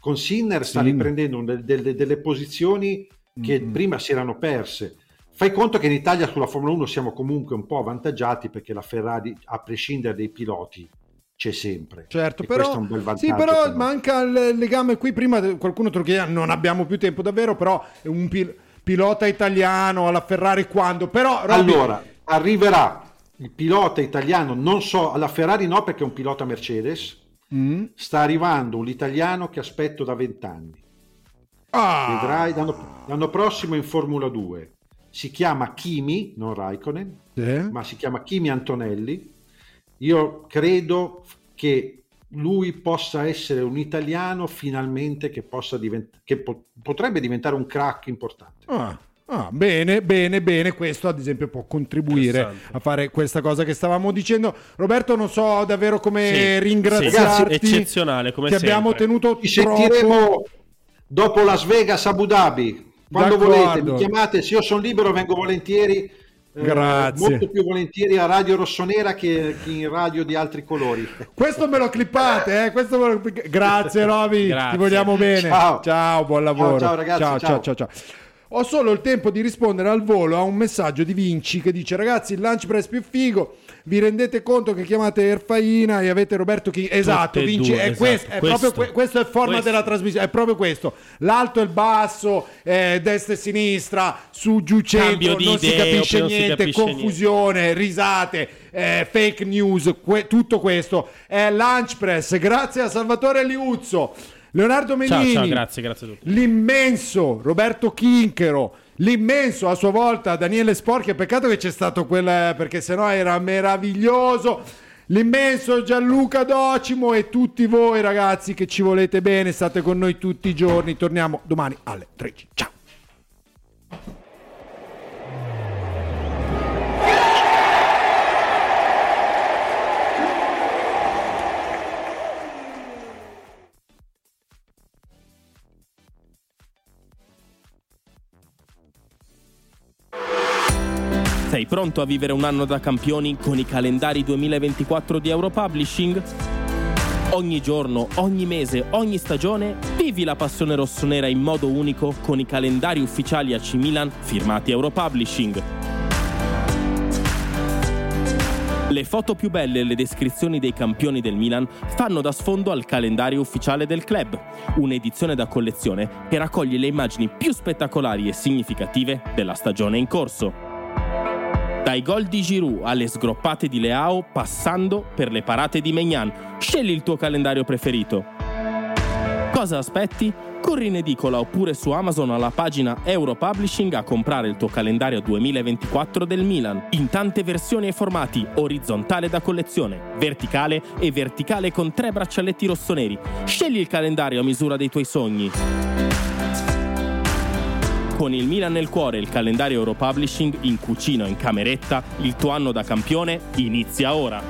Con Sinner sta riprendendo un- delle, delle posizioni che prima si erano perse. Fai conto che in Italia sulla Formula 1 siamo comunque un po' avvantaggiati perché la Ferrari, a prescindere dai piloti, c'è sempre. Certo, E però, questo è un bel vantaggio. sì, però per manca il legame qui. Prima qualcuno te lo chiedeva, non abbiamo più tempo davvero, però è un pil- pilota italiano alla Ferrari quando? Però, Robby- Allora, arriverà il pilota italiano, non so, alla Ferrari no perché è un pilota Mercedes, Mm? sta arrivando un italiano che aspetto da vent'anni. Ah. Vedrai l'anno, l'anno prossimo in Formula 2. Si chiama Kimi, non Raikkonen, Sì. ma si chiama Kimi Antonelli. Io credo che lui possa essere un italiano finalmente che, possa divent- che po- potrebbe diventare un crack importante. Ah, ah, bene, bene, bene. Questo ad esempio può contribuire a fare questa cosa che stavamo dicendo. Roberto, non so davvero come Sì, ringraziarti. sì, eccezionale, come Ti abbiamo sempre. tenuto Ci troppo. sentiremo dopo Las Vegas Abu Dhabi. Quando D'accordo. volete, mi chiamate, se io sono libero vengo volentieri. eh, Grazie. molto più volentieri a Radio Rossonera che, che in radio di altri colori. Questo me lo clippate, eh? Questo me lo... Grazie Roby, ti vogliamo bene. Ciao. buon lavoro. ciao, ragazzi, ciao, ciao, ciao. ciao, ciao. Ho solo il tempo di rispondere al volo a un messaggio di Vinci che dice ragazzi il lunch press più figo, vi rendete conto che chiamate Erfaina e avete Roberto King. Esatto, e Vinci, due, è, esatto. questo, è Questo. proprio que- questo è il format Questo. della trasmissione, è proprio questo. L'alto e il basso, eh, destra e sinistra, su, giù, centro, non si idee, capisce oppure non si niente, capisce niente. confusione, risate, eh, fake news, que- tutto questo è Lunch Press. Grazie a Salvatore Liuzzo, Leonardo Ciao, Menini, ciao, grazie, grazie tutti. l'immenso Roberto Chinchero, l'immenso a sua volta Daniele Sporchi. Peccato che c'è stato quel perché sennò era meraviglioso. L'immenso Gianluca Docimo e tutti voi ragazzi che ci volete bene, state con noi tutti i giorni. Torniamo domani alle 13. Ciao. Sei pronto a vivere un anno da campioni con i calendari 2024 di Europublishing? Ogni giorno, ogni mese, ogni stagione, vivi la passione rossonera in modo unico con i calendari ufficiali AC Milan firmati Europublishing. Le foto più belle e le descrizioni dei campioni del Milan fanno da sfondo al calendario ufficiale del club, un'edizione da collezione che raccoglie le immagini più spettacolari e significative della stagione in corso. Dai gol di Giroud alle sgroppate di Leao, passando per le parate di Megnan, scegli il tuo calendario preferito. Cosa aspetti? Corri in edicola oppure su Amazon alla pagina Europublishing a comprare il tuo calendario 2024 del Milan, in tante versioni e formati, orizzontale da collezione, verticale e verticale con tre braccialetti rossoneri. Scegli il calendario a misura dei tuoi sogni. Con il Milan nel cuore e il calendario Europublishing in cucina in cameretta, il tuo anno da campione inizia ora.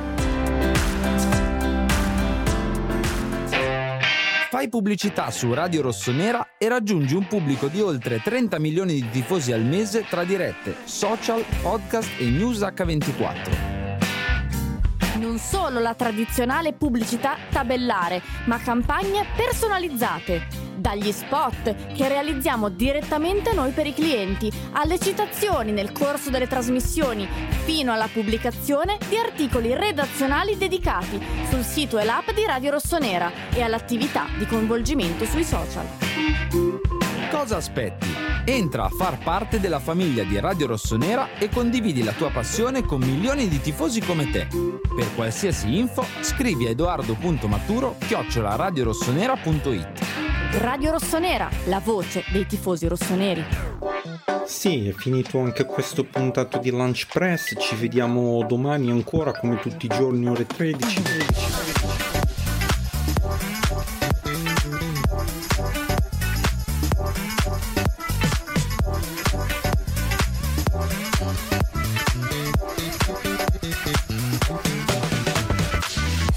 Fai pubblicità su Radio Rossonera e raggiungi un pubblico di oltre 30 milioni di tifosi al mese tra dirette, social, podcast e news H24. Non solo la tradizionale pubblicità tabellare, ma campagne personalizzate. Dagli spot che realizziamo direttamente noi per i clienti, alle citazioni nel corso delle trasmissioni, fino alla pubblicazione di articoli redazionali dedicati sul sito e l'app di Radio Rossonera e all'attività di coinvolgimento sui social. Cosa aspetti? Entra a far parte della famiglia di Radio Rossonera e condividi la tua passione con milioni di tifosi come te. Per qualsiasi info scrivi a edoardo.maturo chiocciolaradiorossonera.it Radio Rossonera, la voce dei tifosi rossoneri. Sì, è finito anche questo puntato di Lunch Press. Ci vediamo domani ancora come tutti i giorni ore 13.